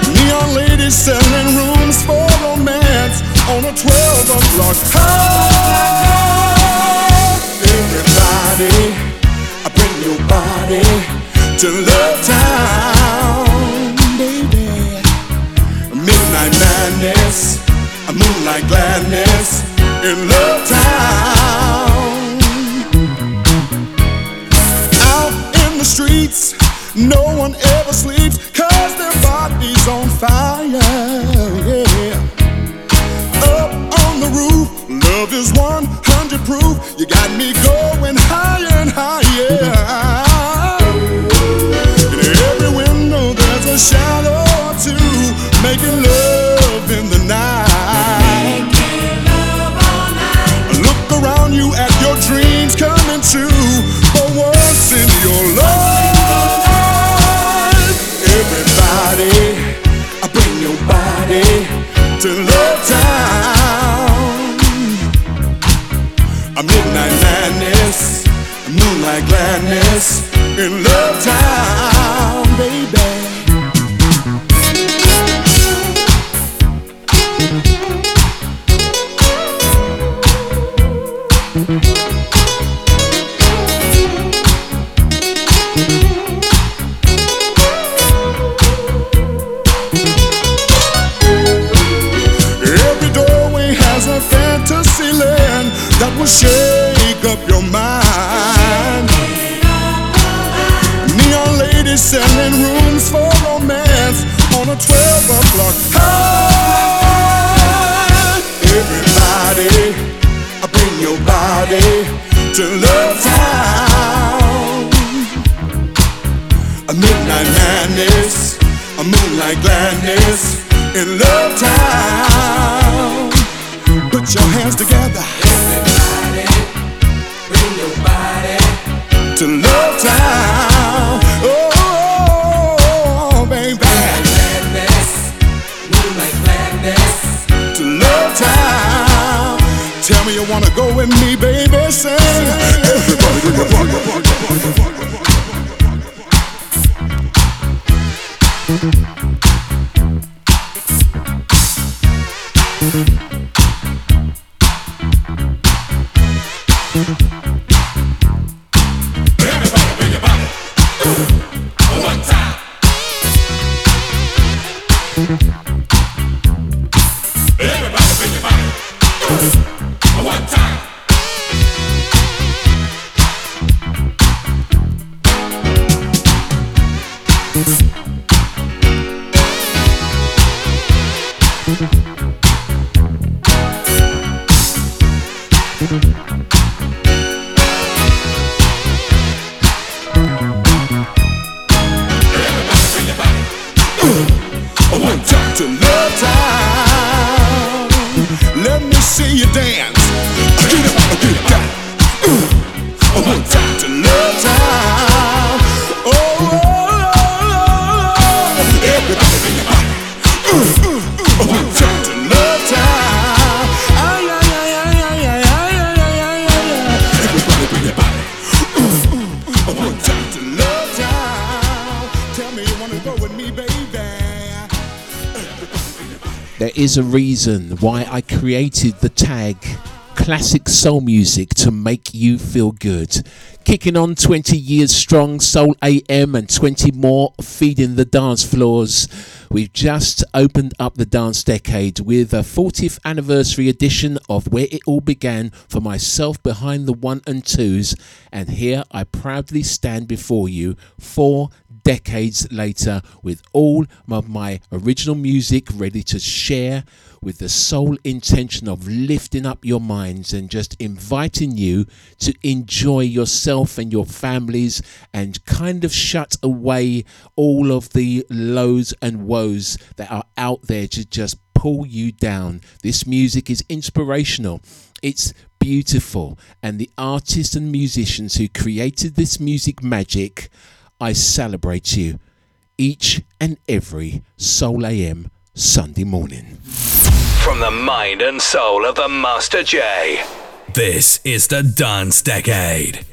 Neon ladies selling rooms for romance on a 12 o'clock high. Everybody, bring your body to Love Town, moonlight gladness in Love Town. Out in the streets, no one ever sleeps, cause their body's on fire, yeah. Up on the roof, love is 100 proof. You got me going higher and higher. this is a reason why I created the tag classic soul music to make you feel good. Kicking on 20 years strong, Soul AM, and 20 more feeding the dance floors. We've just opened up the dance decade with a 40th anniversary edition of Where It All Began for myself behind the one and twos. And here I proudly stand before you four decades later with all of my original music ready to share with the sole intention of lifting up your minds and just inviting you to enjoy yourself and your families and kind of shut away all of the lows and woes that are out there to just pull you down. This music is inspirational. It's beautiful and the artists and musicians who created this music magic I celebrate you each and every Soul AM Sunday morning. From the mind and soul of the Master J. This is the Dance Decade.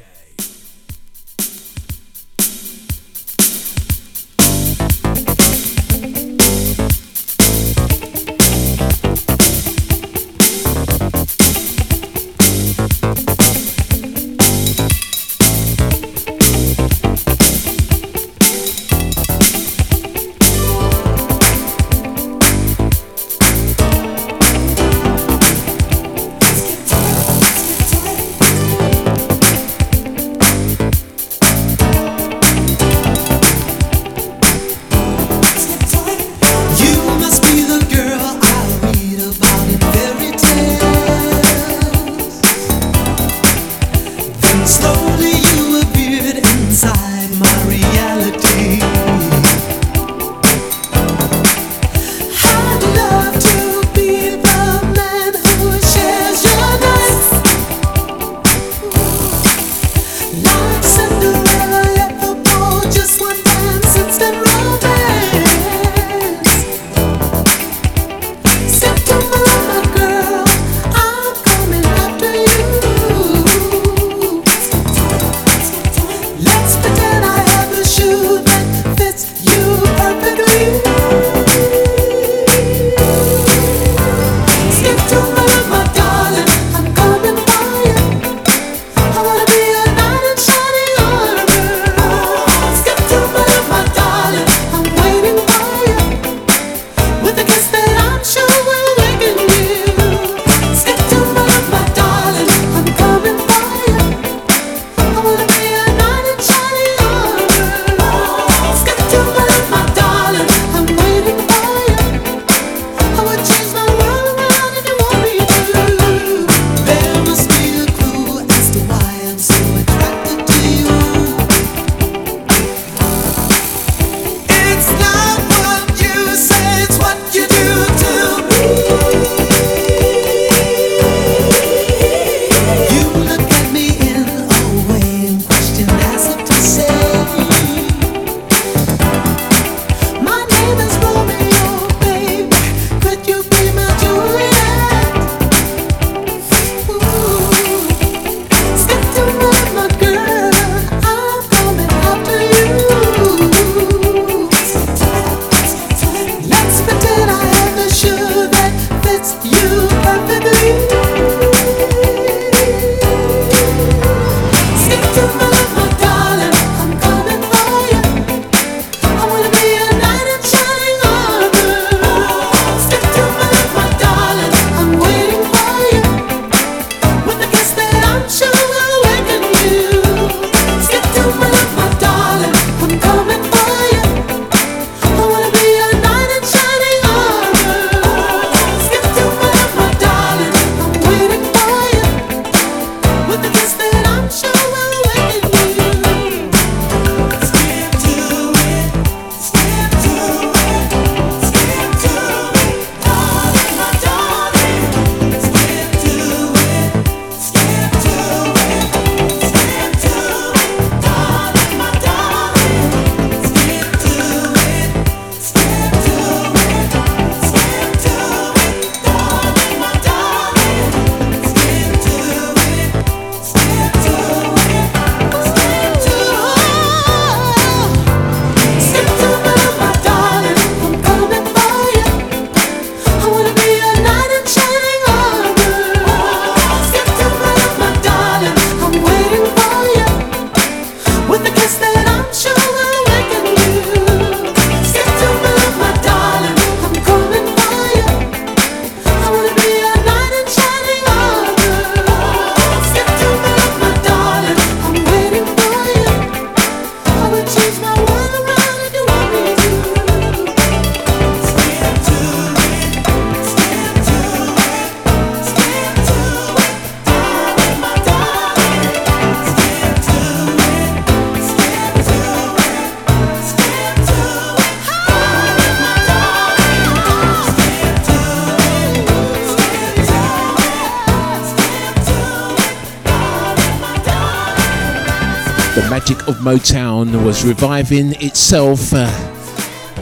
Was reviving itself. Uh,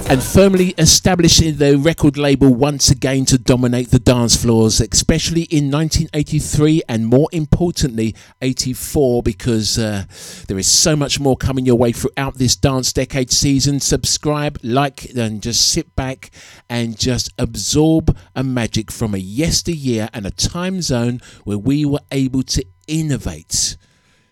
and firmly establishing the record label once again to dominate the dance floors, especially in 1983 and more importantly 84, because uh, there is so much more coming your way throughout this dance decade season. Subscribe, like, and just sit back and just absorb a magic from a yesteryear and a time zone where we were able to innovate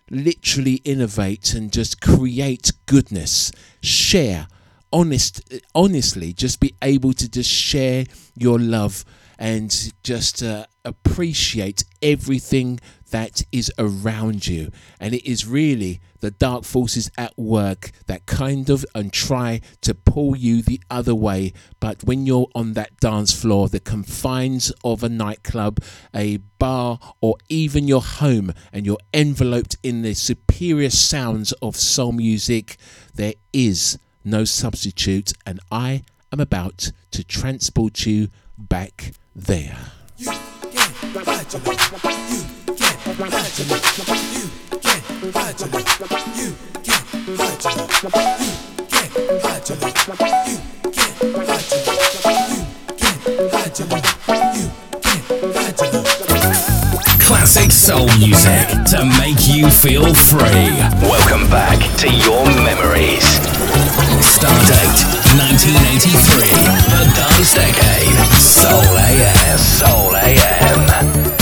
literally innovate and just create goodness, share honest honestly just be able to just share your love and just uh, appreciate everything that is around you. And it is really the dark forces at work that kind of and try to pull you the other way. But when you're on that dance floor the confines of a nightclub a bar or even your home and you're enveloped in the superior sounds of soul music there is no substitute, and I am about to transport you back there. You Classic soul music to make you feel free. Welcome back to your memories. Stardate 1983. The Dance Decade. Soul AM. Soul AM.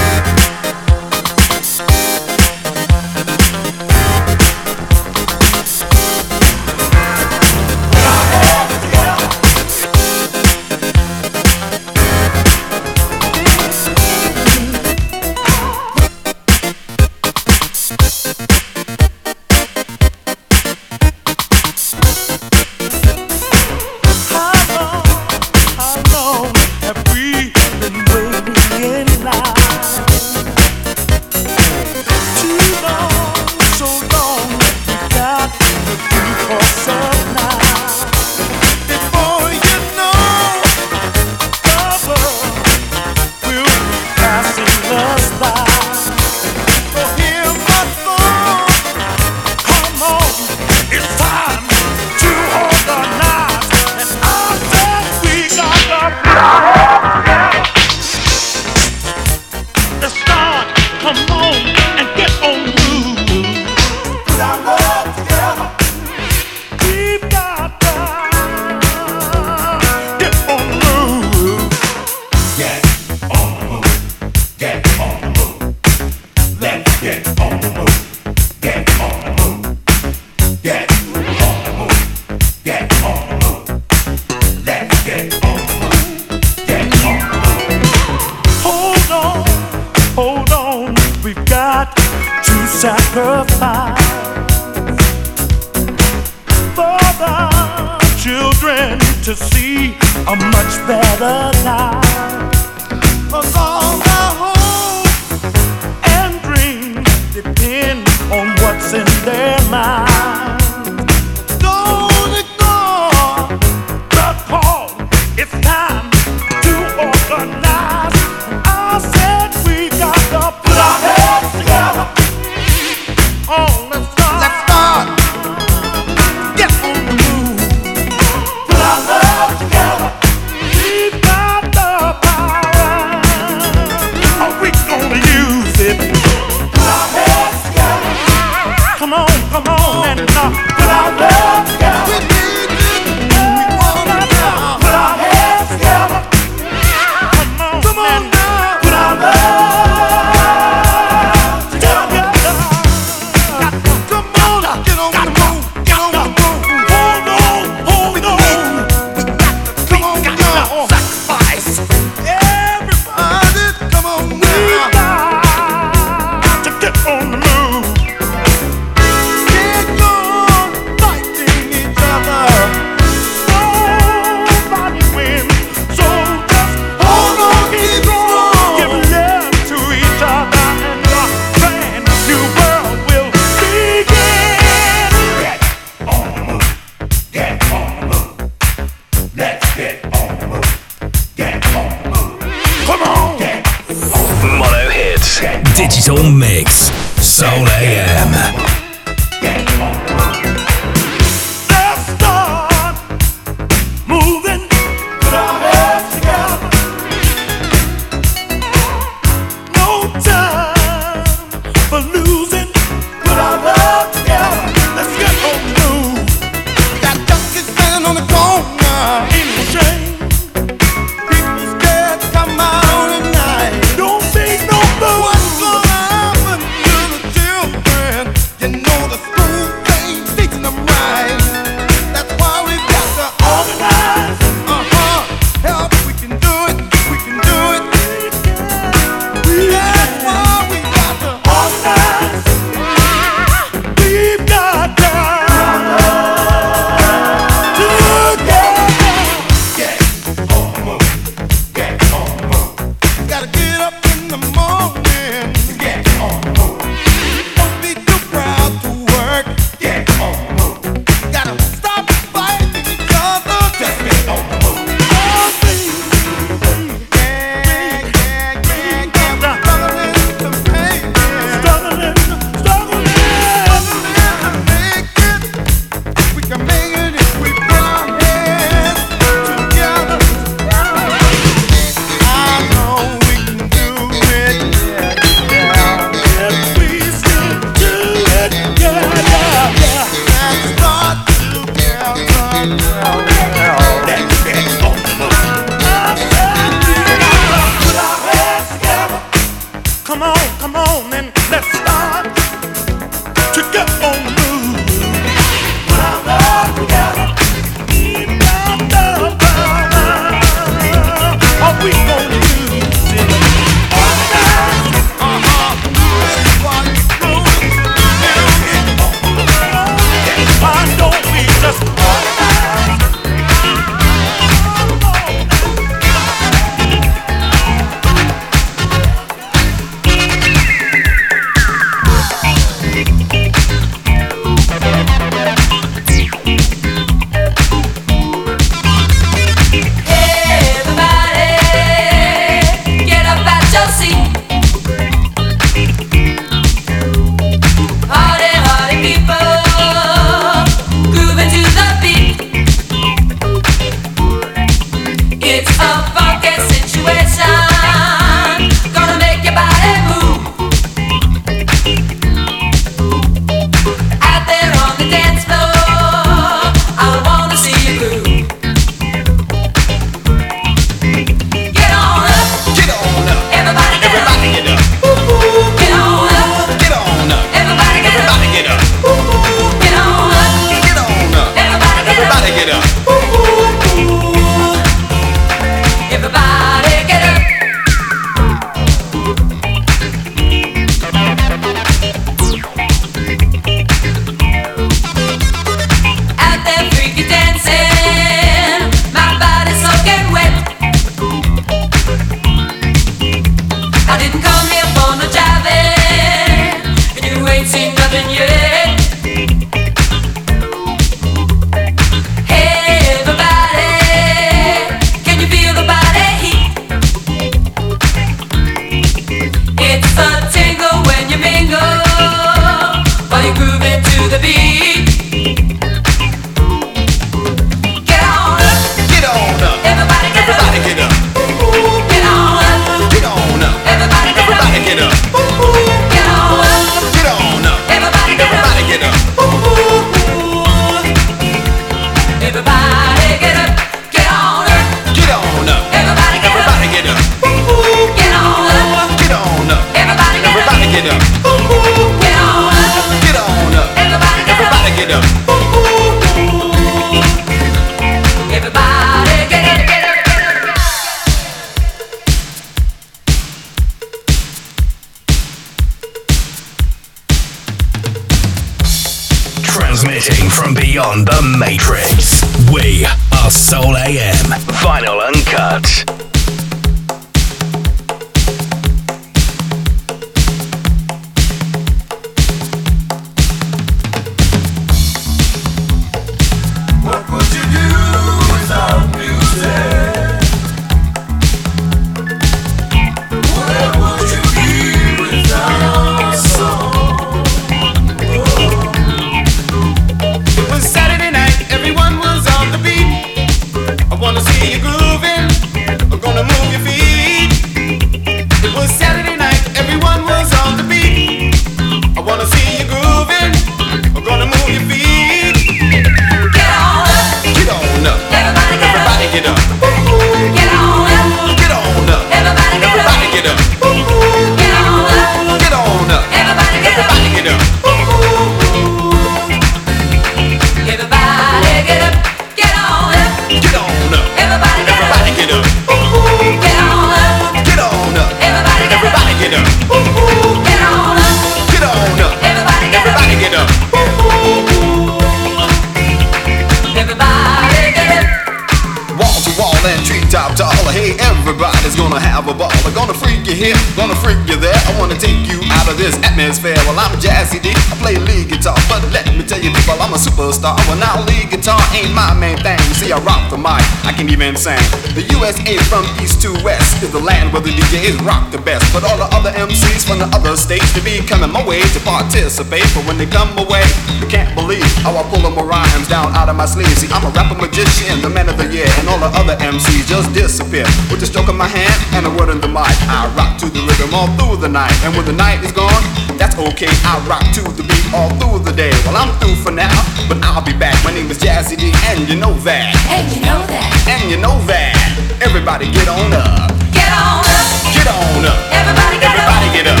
Superstar. Well, now lead guitar ain't my main thing. You See, I rock the mic, I can even sing. The USA from east to west is the land where the DJs rock the best. But all the other MCs from the other states to be coming my way to participate. But when they come away, you can't believe how I pull them rhymes down out of my sleeve. See, I'm a rapper magician, the man of the year, and all the other MCs just disappear. With a stroke of my hand and a word in the mic, I rock to the rhythm all through the night. And when the night is gone, that's okay. I rock to the beat all through the day. Well, I'm through for now, but I'll be back. My name is Jazzy D, and you know that. And you know that. And you know that. Everybody get on up. Get on up. Get on up. Everybody get Everybody up. get up.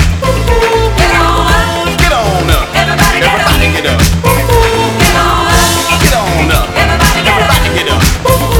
Get on up. Get on up. Everybody get Everybody get up. Get on up. Get on up. Everybody get up. Everybody get up.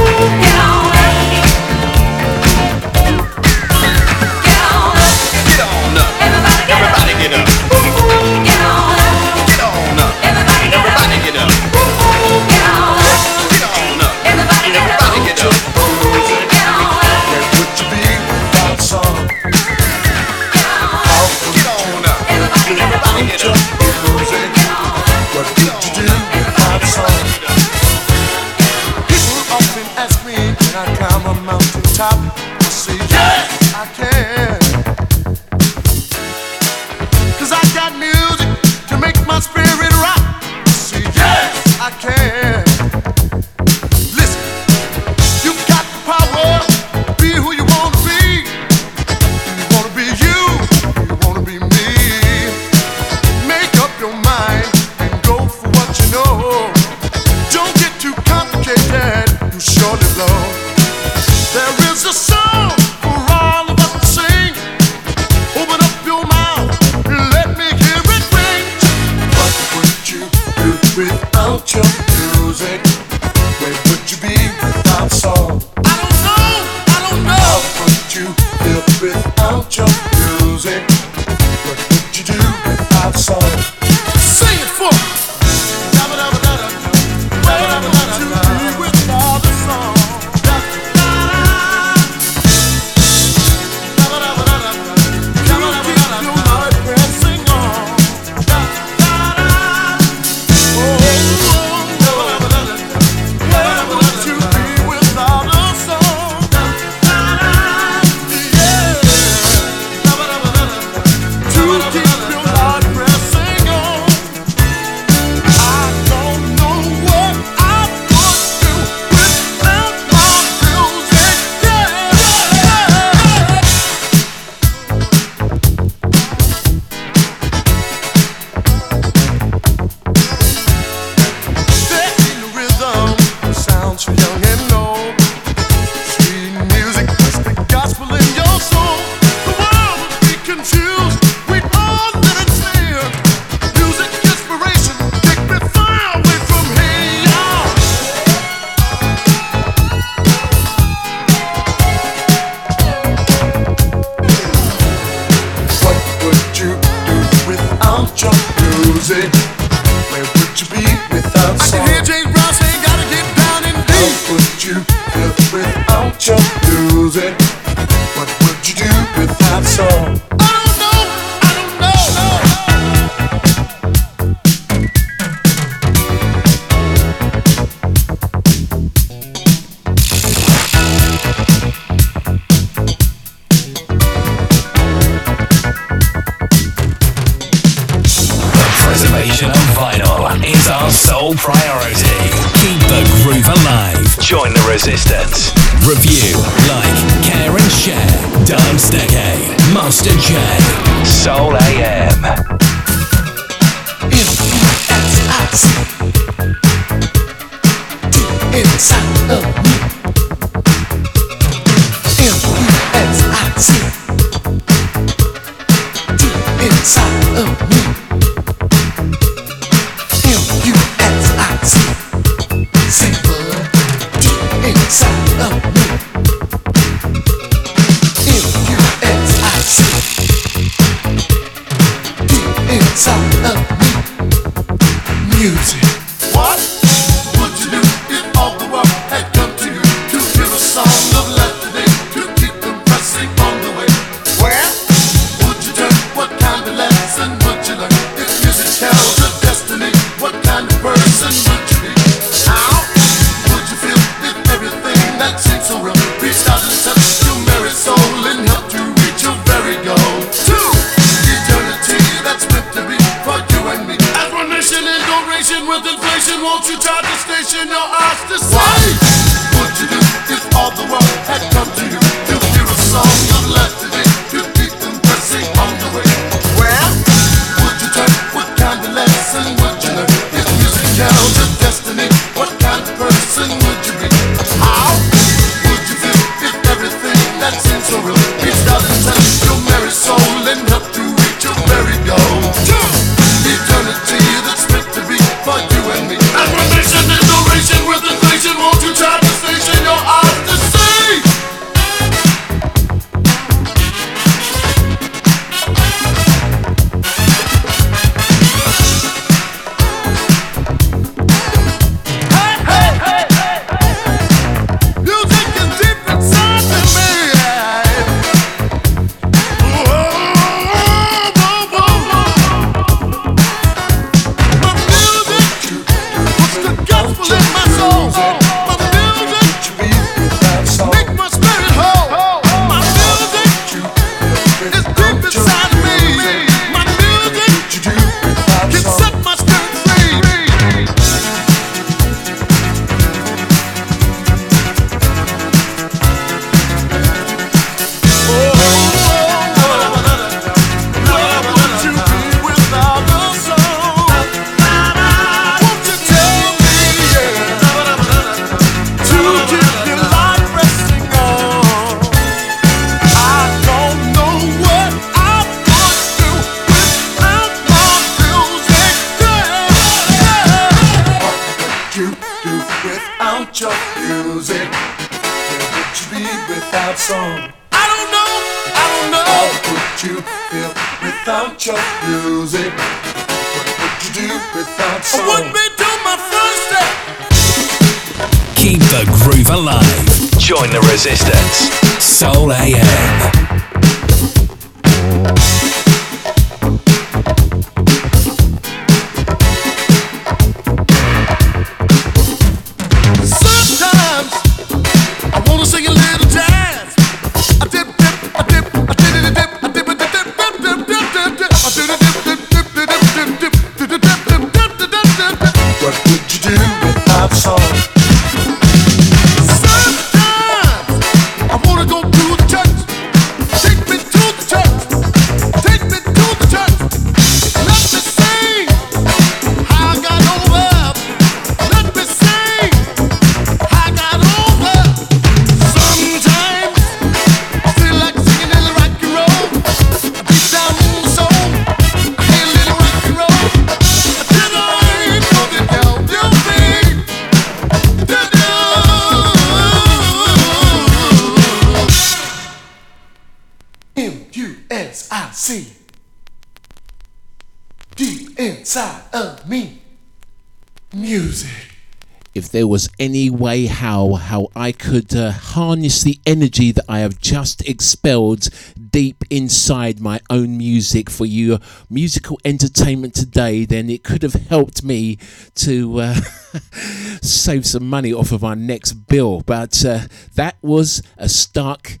Any way how how I could uh, harness the energy that I have just expelled deep inside my own music for your musical entertainment today, then it could have helped me to uh, save some money off of our next bill. But uh, that was a stark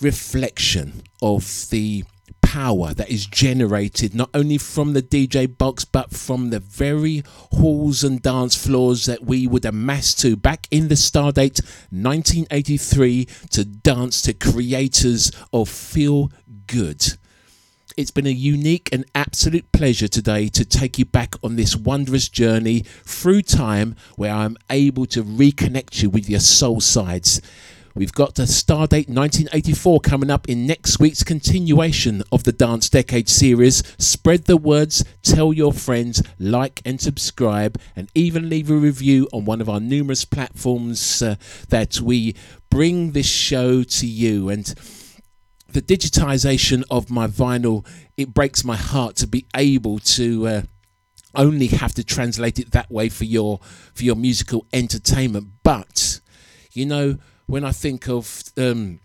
reflection of the power that is generated not only from the DJ box but from the very halls and dance floors that we would amass to back in the Stardate 1983 to dance to creators of Feel Good. It's been a unique and absolute pleasure today to take you back on this wondrous journey through time where I'm able to reconnect you with your soul sides. We've got the Stardate 1984 coming up in next week's continuation of the Dance Decade series. Spread the words, tell your friends, like and subscribe, and even leave a review on one of our numerous platforms uh, that we bring this show to you. And the digitization of my vinyl, it breaks my heart to be able to. Uh, only have to translate it that way for your for your musical entertainment but you know when I think of um,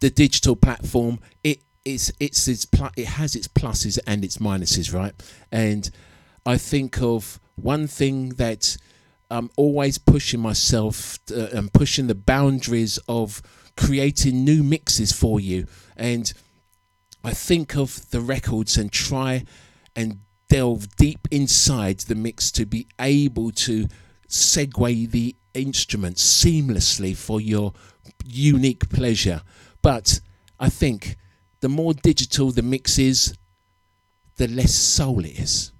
the digital platform, it is it's its pl- it has its pluses and its minuses, right? And I think of one thing that I'm always pushing myself uh, and pushing the boundaries of creating new mixes for you. And I think of the records and try and delve deep inside the mix to be able to segue the instruments seamlessly for your unique pleasure. But I think the more digital the mix is, the less soul it is.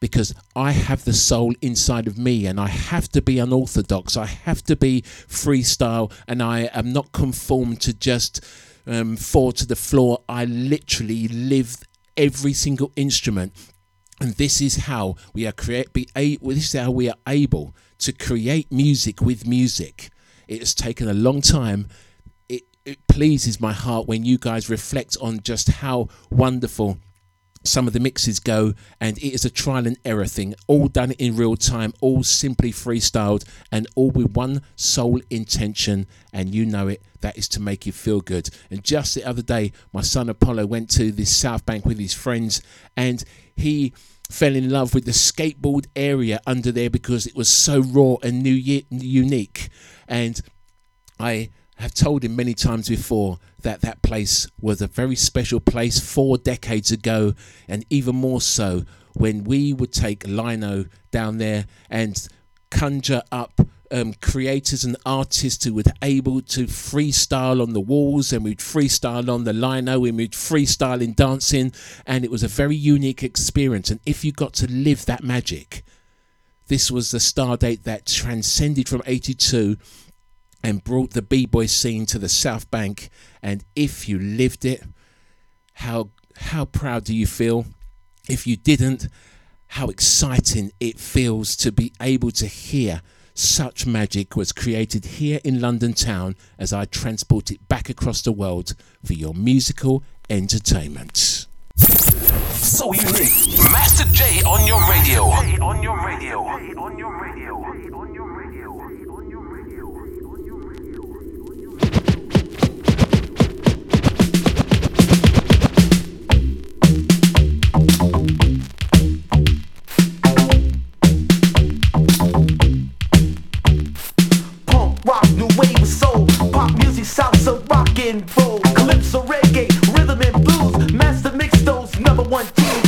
Because I have the soul inside of me and I have to be unorthodox. I have to be freestyle and I am not conformed to just um, fall to the floor. I literally live every single instrument. And this is how we are create be a, this is how we are able to create music with music. It has taken a long time. It, it pleases my heart when you guys reflect on just how wonderful some of the mixes go and it is a trial and error thing all done in real time all simply freestyled and all with one sole intention and you know it that is to make you feel good and just the other day my son apollo went to the south bank with his friends and he fell in love with the skateboard area under there because it was so raw and new unique. And I have told him many times before that that place was a very special place four decades ago, and even more so when we would take Lino down there and conjure up um, creators and artists who were able to freestyle on the walls and we'd freestyle on the lino we'd freestyle in dancing and it was a very unique experience. And if you got to live that magic this was the star date that transcended from 82 and brought the b-boy scene to the south bank. And if you lived it how how proud do you feel? If you didn't how exciting it feels to be able to hear such magic was created here in London town as I transport it back across the world for your musical entertainment. So unique. Master J on your radio. On your radio. On your radio. One tunes.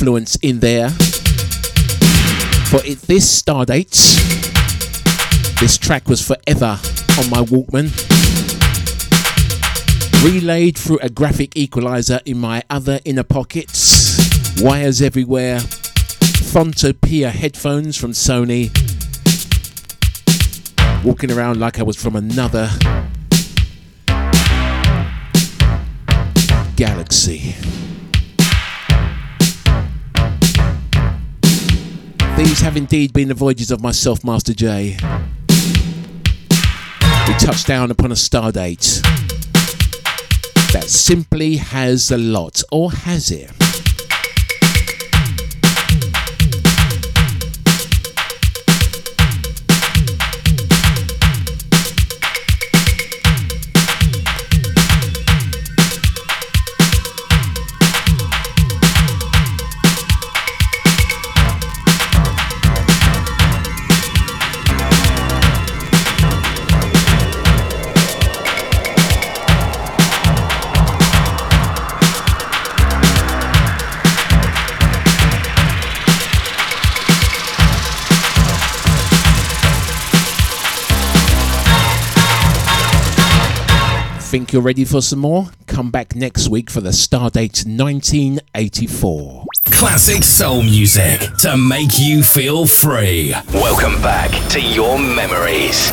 Influence in there. For it, this Stardate, this track was forever on my Walkman. Relayed through a graphic equalizer in my other inner pockets. Wires everywhere. Frontopia headphones from Sony walking around like I was from another galaxy. These have indeed been the voyages of myself, Master J. We touched down upon a star date that simply has a lot, or has it? Think you're ready for some more? Come back next week for the Stardate 1984. Classic soul music to make you feel free. Welcome back to your memories.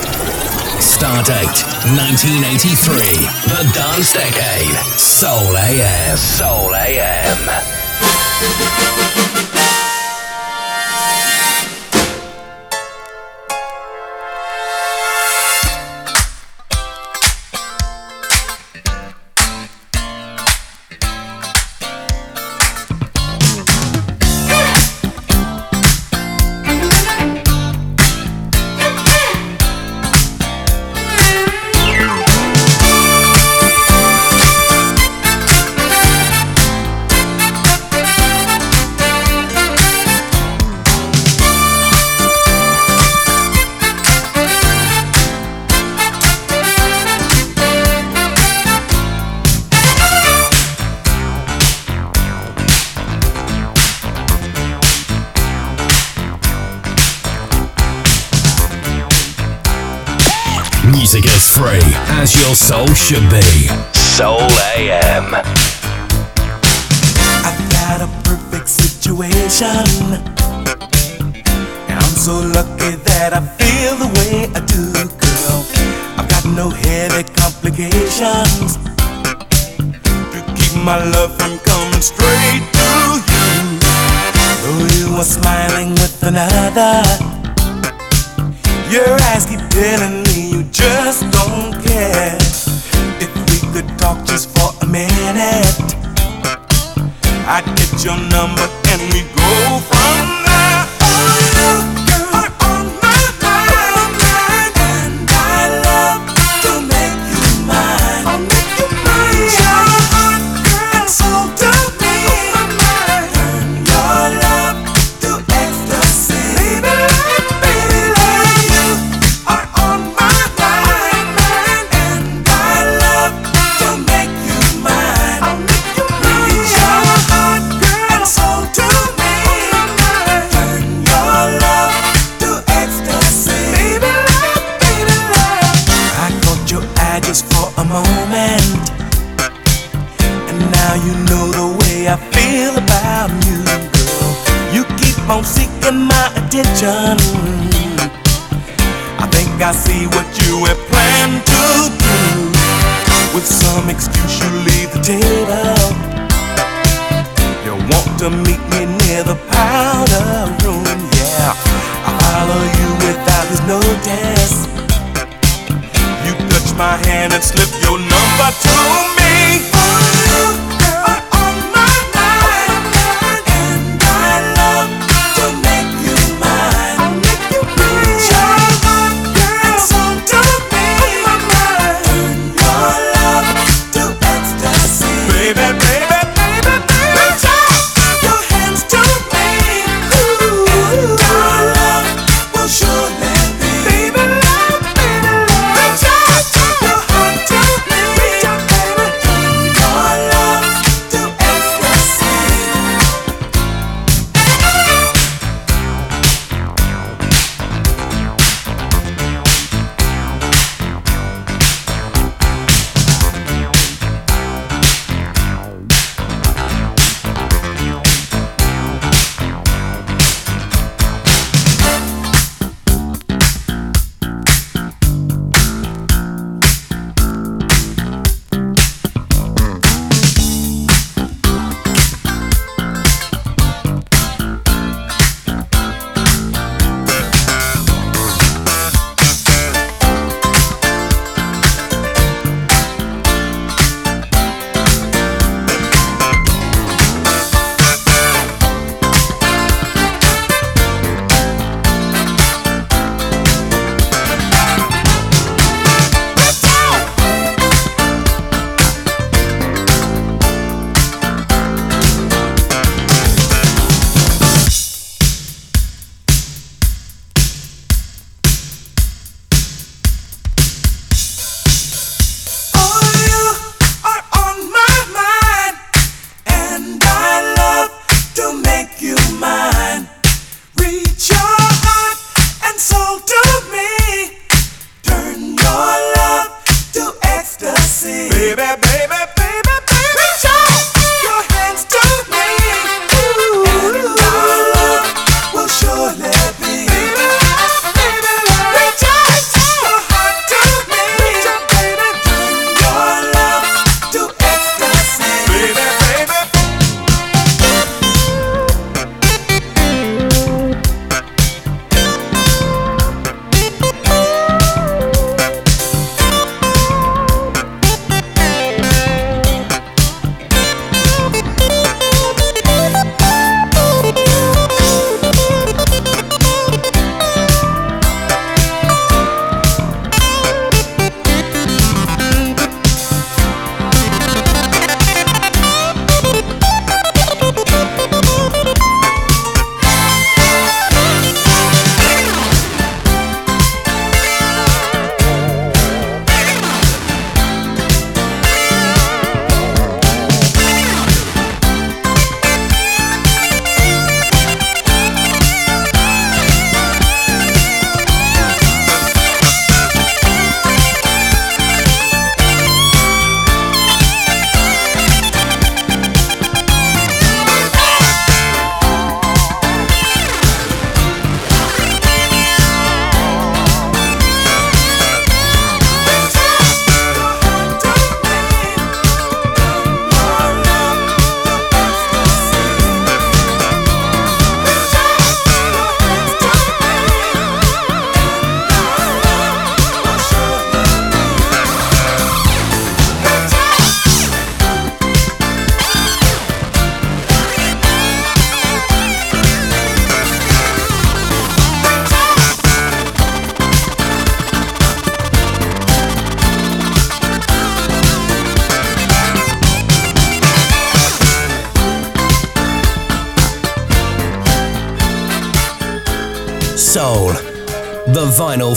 Stardate 1983. The Dance Decade. Soul AM. Soul AM. Soul should be. Soul AM. I've got a perfect situation. And I'm so lucky that I feel the way I do, girl. I've got no heavy complications to keep my love from coming straight to you. Though you are smiling with another, your eyes keep telling me you just don't care. Could talk just for a minute. I'd get your number and we go from